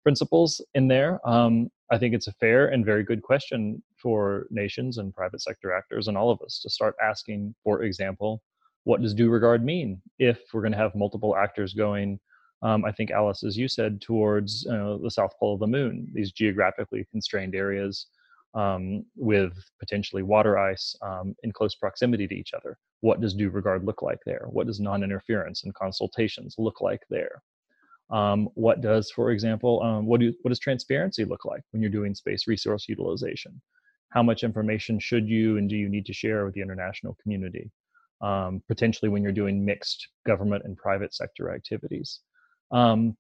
principles in there. Um, I think it's a fair and very good question for nations and private sector actors and all of us to start asking, for example, what does due regard mean if we're going to have multiple actors going? Um, I think, Alice, as you said, towards uh, the south pole of the moon, these geographically constrained areas um, with potentially water ice um, in close proximity to each other. What does due regard look like there? What does non interference and consultations look like there? Um, what does, for example, um, what, do, what does transparency look like when you're doing space resource utilization? How much information should you and do you need to share with the international community? Um, potentially when you're doing mixed government and private sector activities. Um,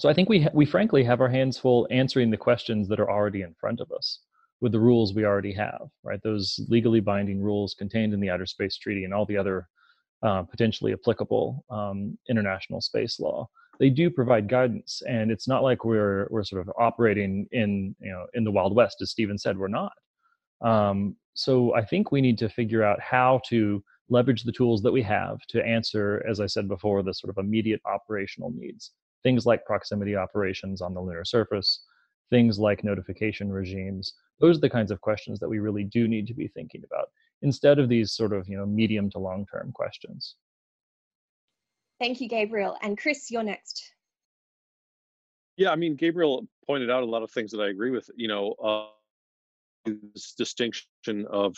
so I think we we frankly have our hands full answering the questions that are already in front of us with the rules we already have, right? Those legally binding rules contained in the Outer Space Treaty and all the other uh, potentially applicable um, international space law. They do provide guidance, and it's not like we're we're sort of operating in you know in the Wild West, as Steven said. We're not. Um, so I think we need to figure out how to leverage the tools that we have to answer, as I said before, the sort of immediate operational needs things like proximity operations on the lunar surface, things like notification regimes. Those are the kinds of questions that we really do need to be thinking about instead of these sort of you know medium to long term questions. Thank you, Gabriel. And Chris, you're next. Yeah, I mean, Gabriel pointed out a lot of things that I agree with. You know, uh, this distinction of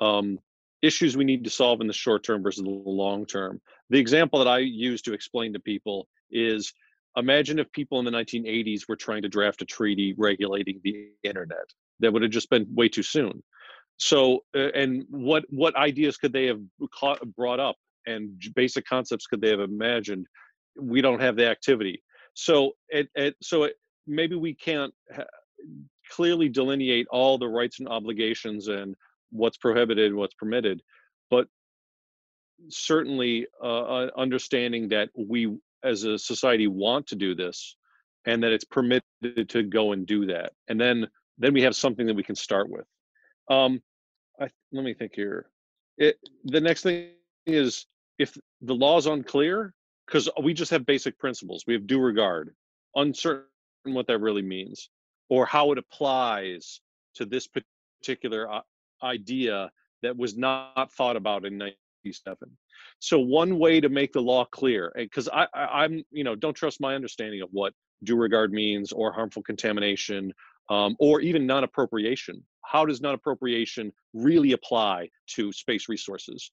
um, issues we need to solve in the short term versus the long term. The example that I use to explain to people is imagine if people in the 1980s were trying to draft a treaty regulating the internet that would have just been way too soon. So uh, and what what ideas could they have caught, brought up and basic concepts could they have imagined? We don't have the activity. So it, it so it, maybe we can't ha- clearly delineate all the rights and obligations and what's prohibited what's permitted but certainly uh, uh understanding that we as a society want to do this and that it's permitted to go and do that. And then then we have something that we can start with. Um I, let me think here. It the next thing is if the law is unclear because we just have basic principles. We have due regard uncertain what that really means or how it applies to this particular uh, idea that was not thought about in 1997 so one way to make the law clear, because I, I, am you know, don't trust my understanding of what due regard means or harmful contamination um, or even non-appropriation. How does non-appropriation really apply to space resources?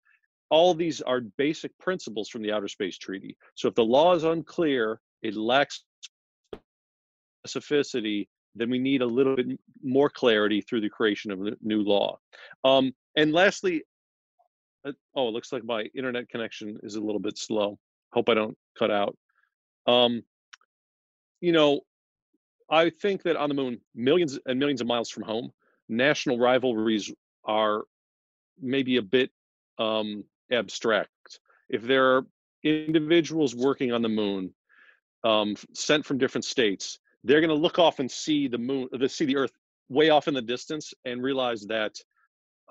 All these are basic principles from the Outer Space Treaty. So if the law is unclear, it lacks specificity, then we need a little bit more clarity through the creation of a new law. Um, and lastly, uh, oh, it looks like my internet connection is a little bit slow. Hope I don't cut out. Um, you know, I think that on the moon, millions and millions of miles from home, national rivalries are maybe a bit um, abstract. If there are individuals working on the moon um, sent from different states, they're going to look off and see the moon, see the Earth way off in the distance, and realize that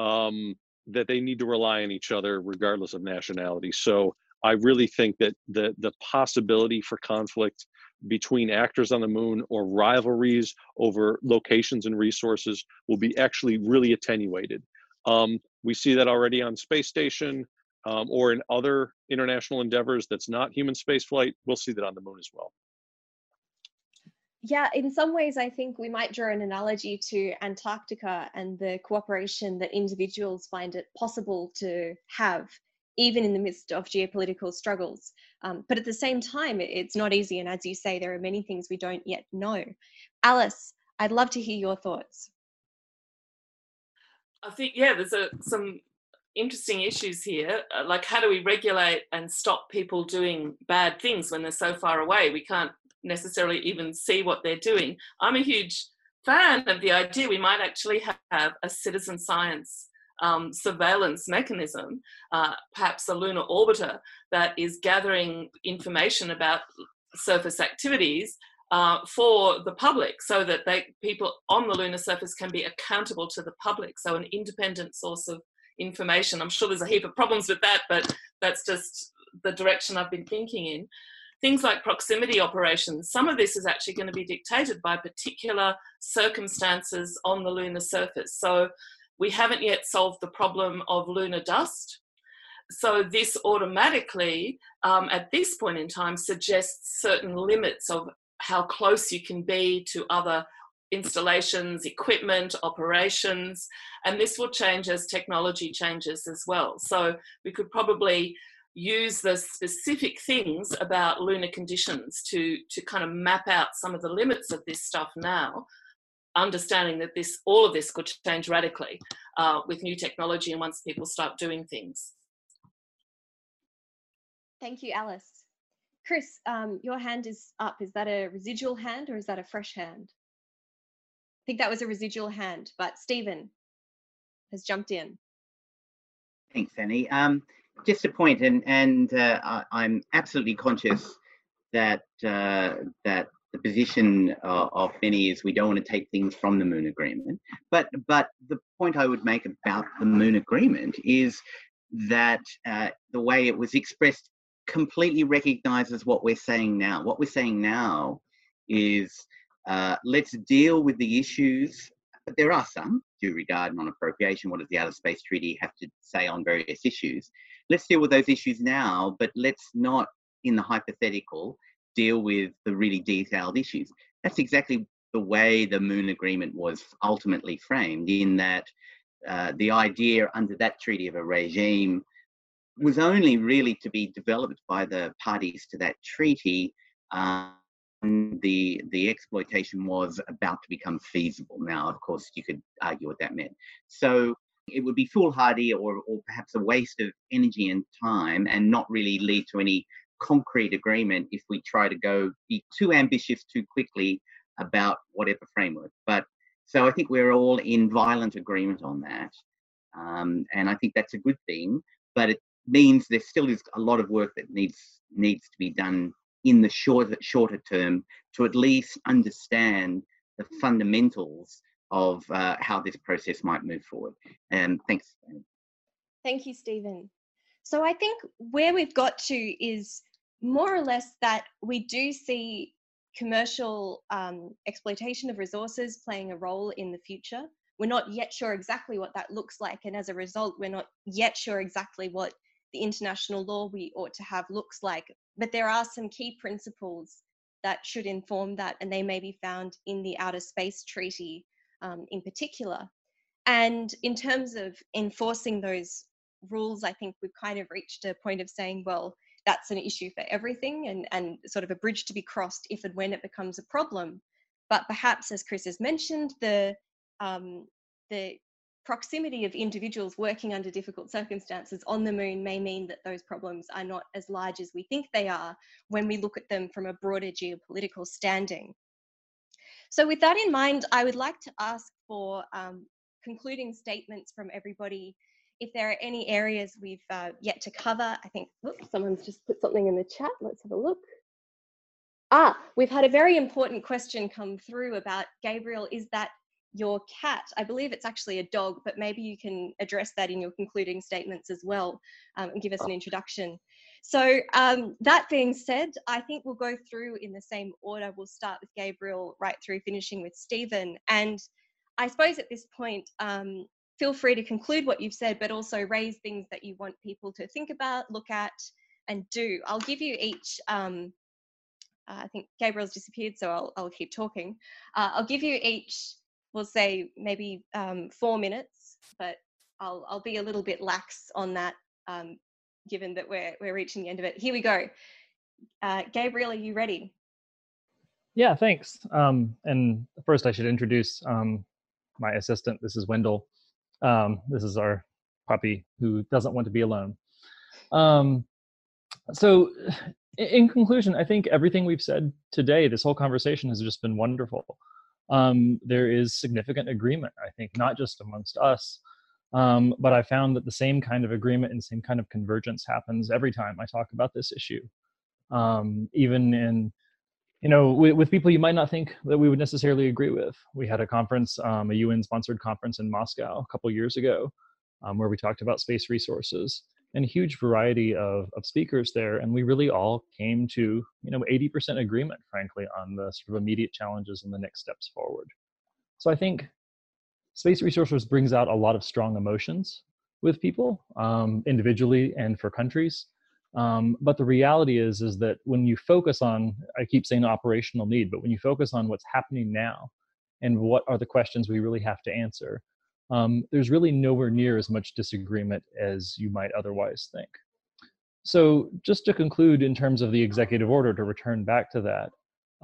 um, that they need to rely on each other regardless of nationality. So I really think that the the possibility for conflict between actors on the moon or rivalries over locations and resources will be actually really attenuated. Um, we see that already on space station um, or in other international endeavors that's not human spaceflight. We'll see that on the moon as well yeah, in some ways, I think we might draw an analogy to Antarctica and the cooperation that individuals find it possible to have, even in the midst of geopolitical struggles. Um, but at the same time, it's not easy. And as you say, there are many things we don't yet know. Alice, I'd love to hear your thoughts. I think, yeah, there's a, some interesting issues here. Uh, like, how do we regulate and stop people doing bad things when they're so far away? We can't necessarily even see what they're doing. I'm a huge fan of the idea we might actually have a citizen science um, surveillance mechanism, uh, perhaps a lunar orbiter that is gathering information about surface activities uh, for the public so that they people on the lunar surface can be accountable to the public. So an independent source of information. I'm sure there's a heap of problems with that but that's just the direction i've been thinking in. Things like proximity operations, some of this is actually going to be dictated by particular circumstances on the lunar surface. So we haven't yet solved the problem of lunar dust. So this automatically, um, at this point in time, suggests certain limits of how close you can be to other installations, equipment, operations, and this will change as technology changes as well. So we could probably use the specific things about lunar conditions to to kind of map out some of the limits of this stuff now understanding that this all of this could change radically uh, with new technology and once people start doing things. Thank you alice. Chris um, your hand is up. Is that a residual hand or is that a fresh hand? I think that was a residual hand but steven has jumped in. Thanks annie. Um, just a point, and and uh, I, am absolutely conscious that uh, that the position uh, of many is we don't want to take things from the Moon Agreement. But but the point I would make about the Moon Agreement is that uh, the way it was expressed completely recognizes what we're saying now. What we're saying now is uh, let's deal with the issues, but there are some due regard, non-appropriation. What does the Outer Space Treaty have to say on various issues? let's deal with those issues now, but let's not, in the hypothetical, deal with the really detailed issues. That's exactly the way the Moon Agreement was ultimately framed, in that uh, the idea under that treaty of a regime was only really to be developed by the parties to that treaty. Um, the the exploitation was about to become feasible. Now, of course, you could argue what that meant. So it would be foolhardy or, or perhaps a waste of energy and time and not really lead to any concrete agreement if we try to go be too ambitious too quickly about whatever framework. But so I think we're all in violent agreement on that. Um, and I think that's a good thing, but it means there still is a lot of work that needs needs to be done in the shorter shorter term to at least understand the fundamentals of uh, how this process might move forward. And thanks. Thank you, Steven. So I think where we've got to is more or less that we do see commercial um, exploitation of resources playing a role in the future. We're not yet sure exactly what that looks like, and as a result, we're not yet sure exactly what the international law we ought to have looks like. But there are some key principles that should inform that, and they may be found in the Outer Space Treaty um, in particular. And in terms of enforcing those rules, I think we've kind of reached a point of saying, well, that's an issue for everything and, and sort of a bridge to be crossed if and when it becomes a problem. But perhaps, as Chris has mentioned, the um, the proximity of individuals working under difficult circumstances on the moon may mean that those problems are not as large as we think they are when we look at them from a broader geopolitical standing. So, with that in mind, I would like to ask for um, concluding statements from everybody. If there are any areas we've uh, yet to cover, I think oops, someone's just put something in the chat. Let's have a look. Ah, we've had a very important question come through about Gabriel. Is that your cat? I believe it's actually a dog, but maybe you can address that in your concluding statements as well um, and give us an introduction. So um, that being said, I think we'll go through in the same order. We'll start with Gabriel right through finishing with Steven. And I suppose at this point, um, feel free to conclude what you've said, but also raise things that you want people to think about, look at, and do. I'll give you each. Um, uh, I think Gabriel's disappeared, so I'll, I'll keep talking. Uh, I'll give you each, we'll say maybe um, four minutes, but I'll, I'll be a little bit lax on that um, given that we're we're reaching the end of it. Here we go. Uh, Gabriel, are you ready? Yeah, thanks. Um, and first, I should introduce um, my assistant. This is Wendell. Um, this is our puppy who doesn't want to be alone. Um, so, in conclusion, I think everything we've said today, this whole conversation has just been wonderful. Um, there is significant agreement, I think, not just amongst us, um, but I found that the same kind of agreement and same kind of convergence happens every time I talk about this issue. Um, even in, you know, with, with, people you might not think that we would necessarily agree with. We had a conference, um, a UN sponsored conference in Moscow a couple years ago, um, where we talked about space resources and a huge variety of, of speakers there. And we really all came to, you know, 80% agreement, frankly, on the sort of immediate challenges and the next steps forward. So I think space resources brings out a lot of strong emotions with people um, individually and for countries um, but the reality is is that when you focus on i keep saying operational need but when you focus on what's happening now and what are the questions we really have to answer um, there's really nowhere near as much disagreement as you might otherwise think so just to conclude in terms of the executive order, to return back to that,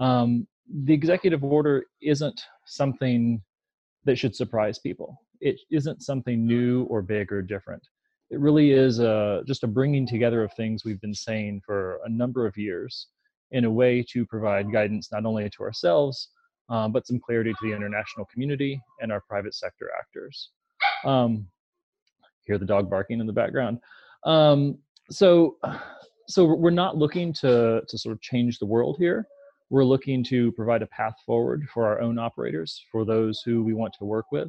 um, the executive order isn't something that should surprise people. It isn't something new or big or different. It really is a, just a bringing together of things we've been saying for a number of years in a way to provide guidance not only to ourselves, um, but some clarity to the international community and our private sector actors. Um, hear the dog barking in the background. Um, so, so we're not looking to to sort of change the world here. We're looking to provide a path forward for our own operators, for those who we want to work with,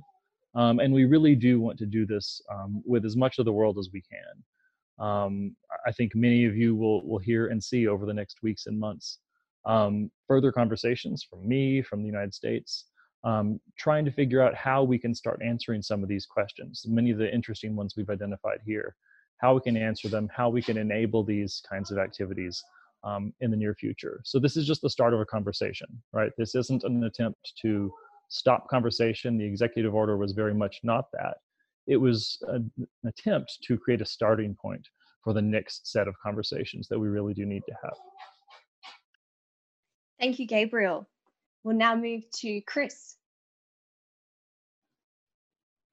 um, and we really do want to do this um, with as much of the world as we can. Um, I think many of you will will hear and see over the next weeks and months um, further conversations from me, from the United States, um, trying to figure out how we can start answering some of these questions. Many of the interesting ones we've identified here, how we can answer them, how we can enable these kinds of activities um, in the near future. So this is just the start of a conversation, right? This isn't an attempt to stop conversation. The executive order was very much not that. It was an attempt to create a starting point for the next set of conversations that we really do need to have. Thank you, Gabriel. We'll now move to Chris.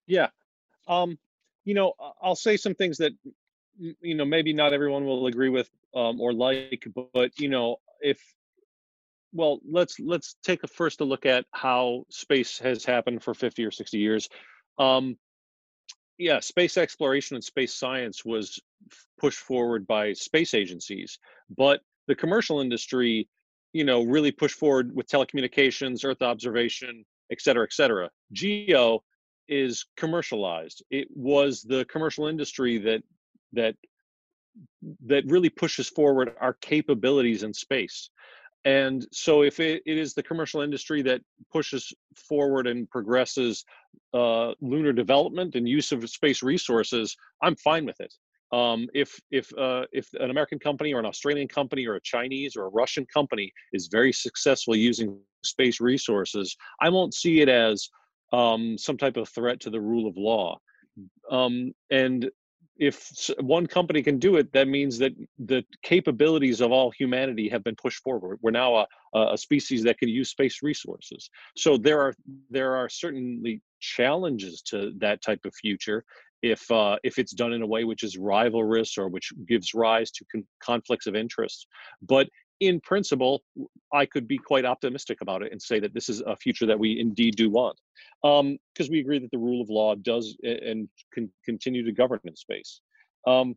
Yeah. Um, you know, I'll say some things that you know maybe not everyone will agree with um, or like, but you know, if well, let's let's take a first a look at how space has happened for 50 or 60 years. Um, yeah, space exploration and space science was pushed forward by space agencies, but the commercial industry you know, really push forward with telecommunications, Earth observation, et cetera, et cetera. Geo is commercialized. It was the commercial industry that that that really pushes forward our capabilities in space. And so, if it, it is the commercial industry that pushes forward and progresses uh, lunar development and use of space resources, I'm fine with it. Um, if if uh, if an American company or an Australian company or a Chinese or a Russian company is very successful using space resources, I won't see it as um, some type of threat to the rule of law. Um, and if one company can do it, that means that the capabilities of all humanity have been pushed forward. We're now a, a species that can use space resources. So there are there are certainly challenges to that type of future, if uh, if it's done in a way which is rivalrous or which gives rise to con- conflicts of interest. But in principle, I could be quite optimistic about it and say that this is a future that we indeed do want, because um, we agree that the rule of law does and can continue to govern in space. Um,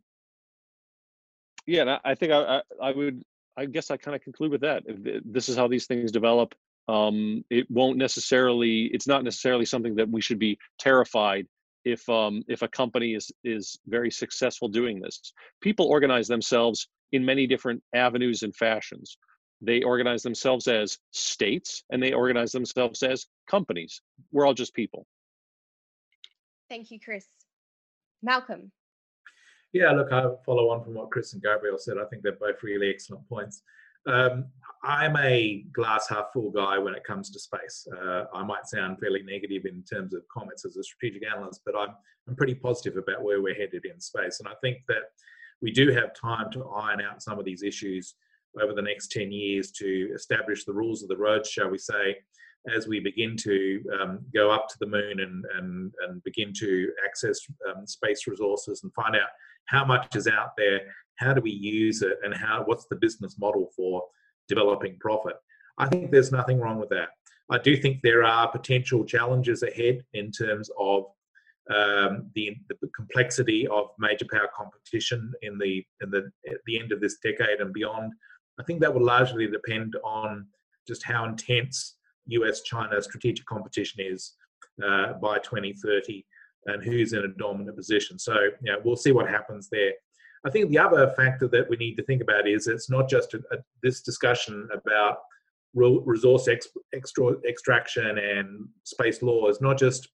yeah, and I, I think I, I, I, would. I guess I kind of conclude with that. This is how these things develop. Um, it won't necessarily. It's not necessarily something that we should be terrified if um, if a company is is very successful doing this. People organize themselves in many different avenues and fashions. They organize themselves as states and they organize themselves as companies. We're all just people. Thank you, Chris. Malcolm. Yeah, look, I follow on from what Chris and Gabriel said. I think they're both really excellent points. Um, I'm a glass half full guy when it comes to space. Uh, I might sound fairly negative in terms of comments as a strategic analyst, but I'm, I'm pretty positive about where we're headed in space. And I think that we do have time to iron out some of these issues over the next 10 years to establish the rules of the road, shall we say, as we begin to um, go up to the moon and, and, and begin to access um, space resources and find out how much is out there how do we use it and how what's the business model for developing profit? I think there's nothing wrong with that. I do think there are potential challenges ahead in terms of um, the, the, complexity of major power competition in the in the at the end of this decade and beyond. I think that will largely depend on just how intense us china strategic competition is uh, by 2030 and who's in a dominant position. So you know, we'll see what happens there. I think the other factor that we need to think about is it's not just a, a, this discussion about resource ex, extra, extraction and space law. Is not just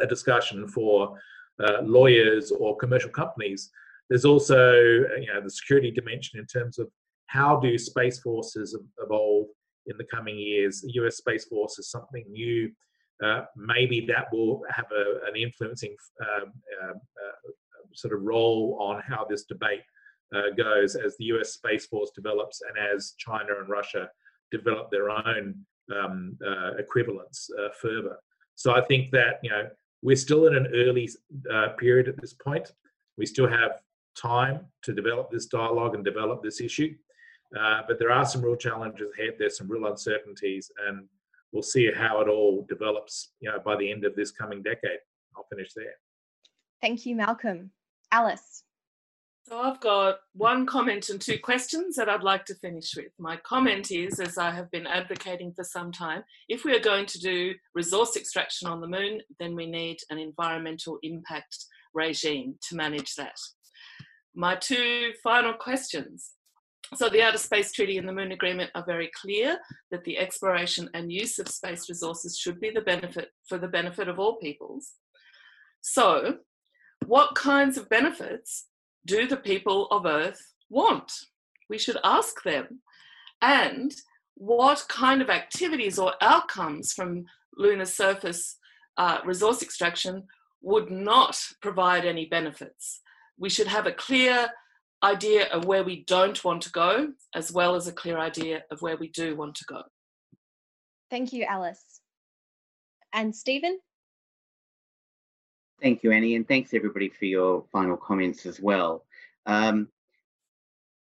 a discussion for uh, lawyers or commercial companies. There's also you know the security dimension in terms of how do space forces evolve in the coming years. The U.S. Space Force is something new. Uh, maybe that will have a, an influencing um, uh, uh, sort of role on how this debate uh, goes as the US Space Force develops and as China and Russia develop their own um, uh, equivalents uh, further. So I think that you know we're still in an early uh, period at this point. We still have time to develop this dialogue and develop this issue, uh, but there are some real challenges ahead. There's some real uncertainties, and we'll see how it all develops. You know, by the end of this coming decade. I'll finish there. Thank you, Malcolm. Alice. So I've got one comment and two questions that I'd like to finish with. My comment is, as I have been advocating for some time, if we are going to do resource extraction on the moon, then we need an environmental impact regime to manage that. My two final questions. So the Outer Space Treaty and the Moon Agreement are very clear that the exploration and use of space resources should be the benefit for the benefit of all peoples. So, what kinds of benefits do the people of Earth want? We should ask them. And what kind of activities or outcomes from lunar surface uh, resource extraction would not provide any benefits? We should have a clear idea of where we don't want to go, as well as a clear idea of where we do want to go. Thank you, Alice. And Steven? Thank you, Annie, and thanks everybody for your final comments as well. Um,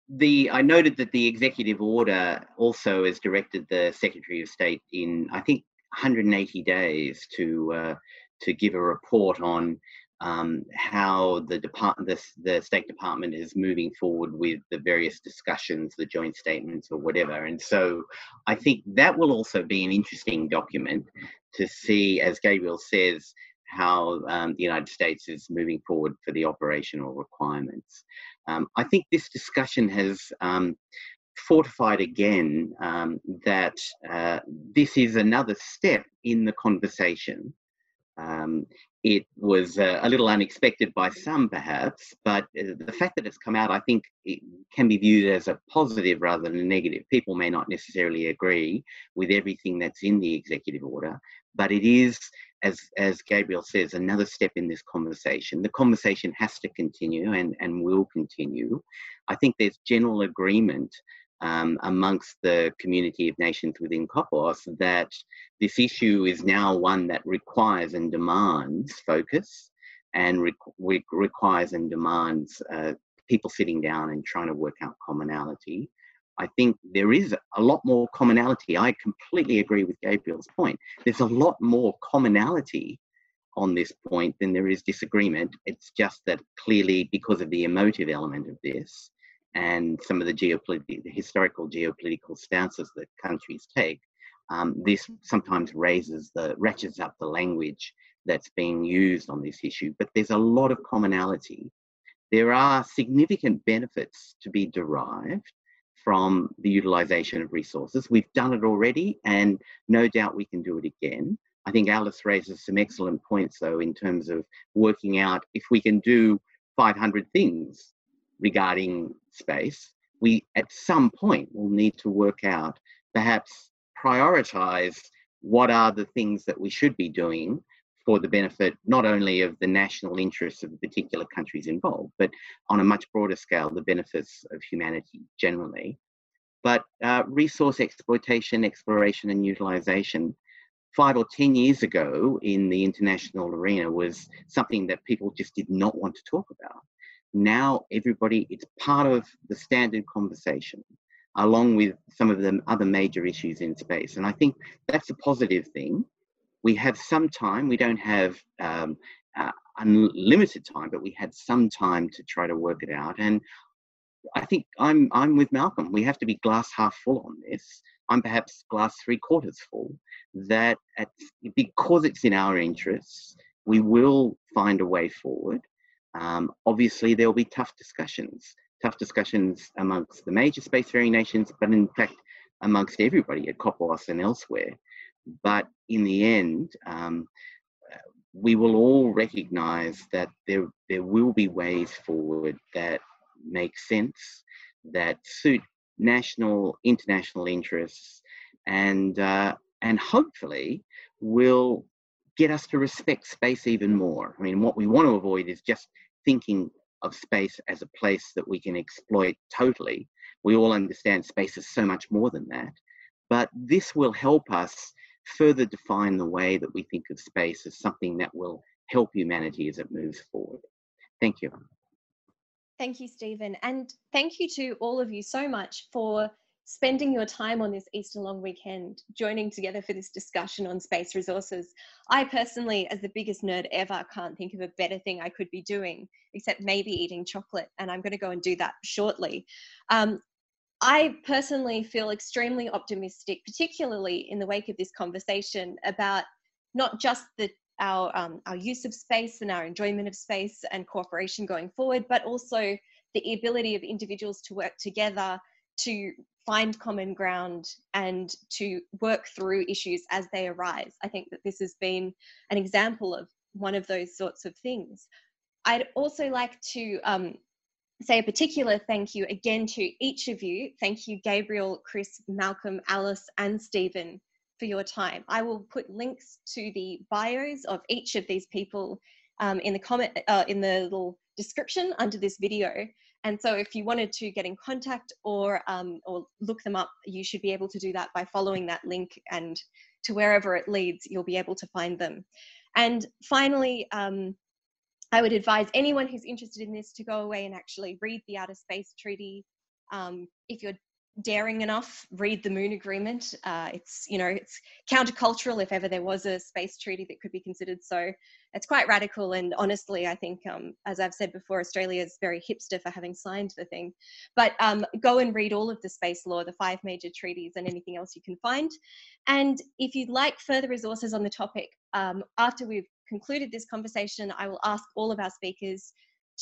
the I noted that the executive order also has directed the Secretary of State in I think 180 days to uh, to give a report on um, how the department, the, the State Department is moving forward with the various discussions, the joint statements, or whatever. And so, I think that will also be an interesting document to see, as Gabriel says, how um, the United States is moving forward for the operational requirements. Um, I think this discussion has um, fortified again um, that uh, this is another step in the conversation. Um, it was uh, a little unexpected by some, perhaps, but uh, the fact that it's come out, I think, it can be viewed as a positive rather than a negative. People may not necessarily agree with everything that's in the executive order, but it is as as Gabriel says, another step in this conversation. The conversation has to continue and, and will continue. I think there's general agreement um, amongst the community of nations within COPUOS that this issue is now one that requires and demands focus and re- requires and demands uh, people sitting down and trying to work out commonality. I think there is a lot more commonality. I completely agree with Gabriel's point. There's a lot more commonality on this point than there is disagreement. It's just that clearly, because of the emotive element of this and some of the geopolitical, the historical geopolitical stances that countries take, um, this sometimes raises the ratchets up the language that's being used on this issue. But there's a lot of commonality. There are significant benefits to be derived from the utilization of resources. We've done it already, and no doubt we can do it again. I think Alice raises some excellent points, though, in terms of working out if we can do 500 things regarding space. We, at some point, will need to work out, perhaps prioritize what are the things that we should be doing for the benefit not only of the national interests of the particular countries involved, but on a much broader scale, the benefits of humanity generally. But uh, resource exploitation, exploration, and utilization, five or 10 years ago in the international arena, was something that people just did not want to talk about. Now, everybody, it's part of the standard conversation along with some of the other major issues in space. And I think that's a positive thing we have some time. We don't have um, uh, unlimited time, but we had some time to try to work it out. And I think I'm I'm with Malcolm. We have to be glass half full on this. I'm perhaps glass three quarters full. That at, because it's in our interests, we will find a way forward. Um, obviously, there will be tough discussions, tough discussions amongst the major spacefaring nations, but in fact amongst everybody at COPUOS and elsewhere. But in the end, um, we will all recognize that there, there will be ways forward that make sense, that suit national, international interests, and, uh, and hopefully will get us to respect space even more. I mean, what we want to avoid is just thinking of space as a place that we can exploit totally. We all understand space is so much more than that. But this will help us further define the way that we think of space as something that will help humanity as it moves forward. Thank you. Thank you, Steven. And thank you to all of you so much for spending your time on this Easter long weekend, joining together for this discussion on space resources. I personally, as the biggest nerd ever, can't think of a better thing I could be doing, except maybe eating chocolate, and I'm going to go and do that shortly. Um, I personally feel extremely optimistic, particularly in the wake of this conversation, about not just the our um, our use of space and our enjoyment of space and cooperation going forward, but also the ability of individuals to work together to find common ground and to work through issues as they arise. I think that this has been an example of one of those sorts of things. I'd also like to um, say a particular thank you again to each of you. Thank you, Gabriel, Chris, Malcolm, Alice, and Steven for your time. I will put links to the bios of each of these people um, in the comment uh, in the little description under this video. And so, if you wanted to get in contact or um, or look them up, you should be able to do that by following that link, and to wherever it leads, you'll be able to find them. And finally, um, I would advise anyone who's interested in this to go away and actually read the Outer Space Treaty. Um, if you're daring enough, read the Moon Agreement. Uh, it's you know it's countercultural if ever there was a space treaty that could be considered so. It's quite radical, and honestly, I think um, as I've said before, Australia is very hipster for having signed the thing. But um, go and read all of the space law, the five major treaties, and anything else you can find. And if you'd like further resources on the topic, um, after we've concluded this conversation, I will ask all of our speakers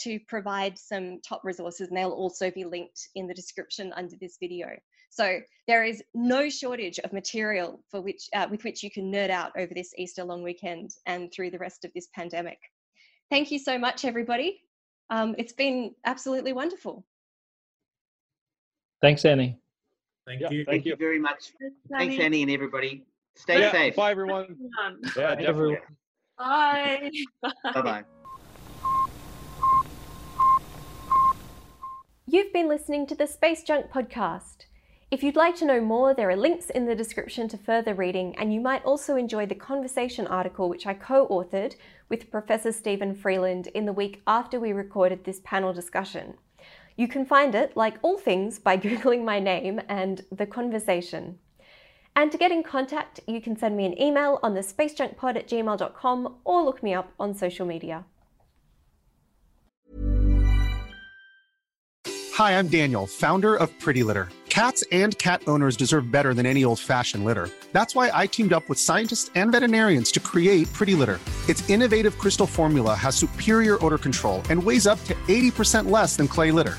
to provide some top resources and they'll also be linked in the description under this video. So there is no shortage of material for which, uh, with which you can nerd out over this Easter long weekend and through the rest of this pandemic. Thank you so much, everybody. Um, it's been absolutely wonderful. Thanks, Annie. Thank Yeah, you. thank you. very much. Thanks, Annie. Annie, and everybody. Stay Yeah, safe. Bye, everyone. Yeah, definitely. everyone. Bye. Bye bye. You've been listening to the Space Junk podcast. If you'd like to know more, there are links in the description to further reading, and you might also enjoy the conversation article which I co authored with Professor Steven Freeland in the week after we recorded this panel discussion. You can find it, like all things, by Googling my name and the conversation. And to get in contact, you can send me an email on the spacejunkpod at gmail.com or look me up on social media. Hi, I'm Daniel, founder of Pretty Litter. Cats and cat owners deserve better than any old fashioned litter. That's why I teamed up with scientists and veterinarians to create Pretty Litter. Its innovative crystal formula has superior odor control and weighs up to 80% less than clay litter.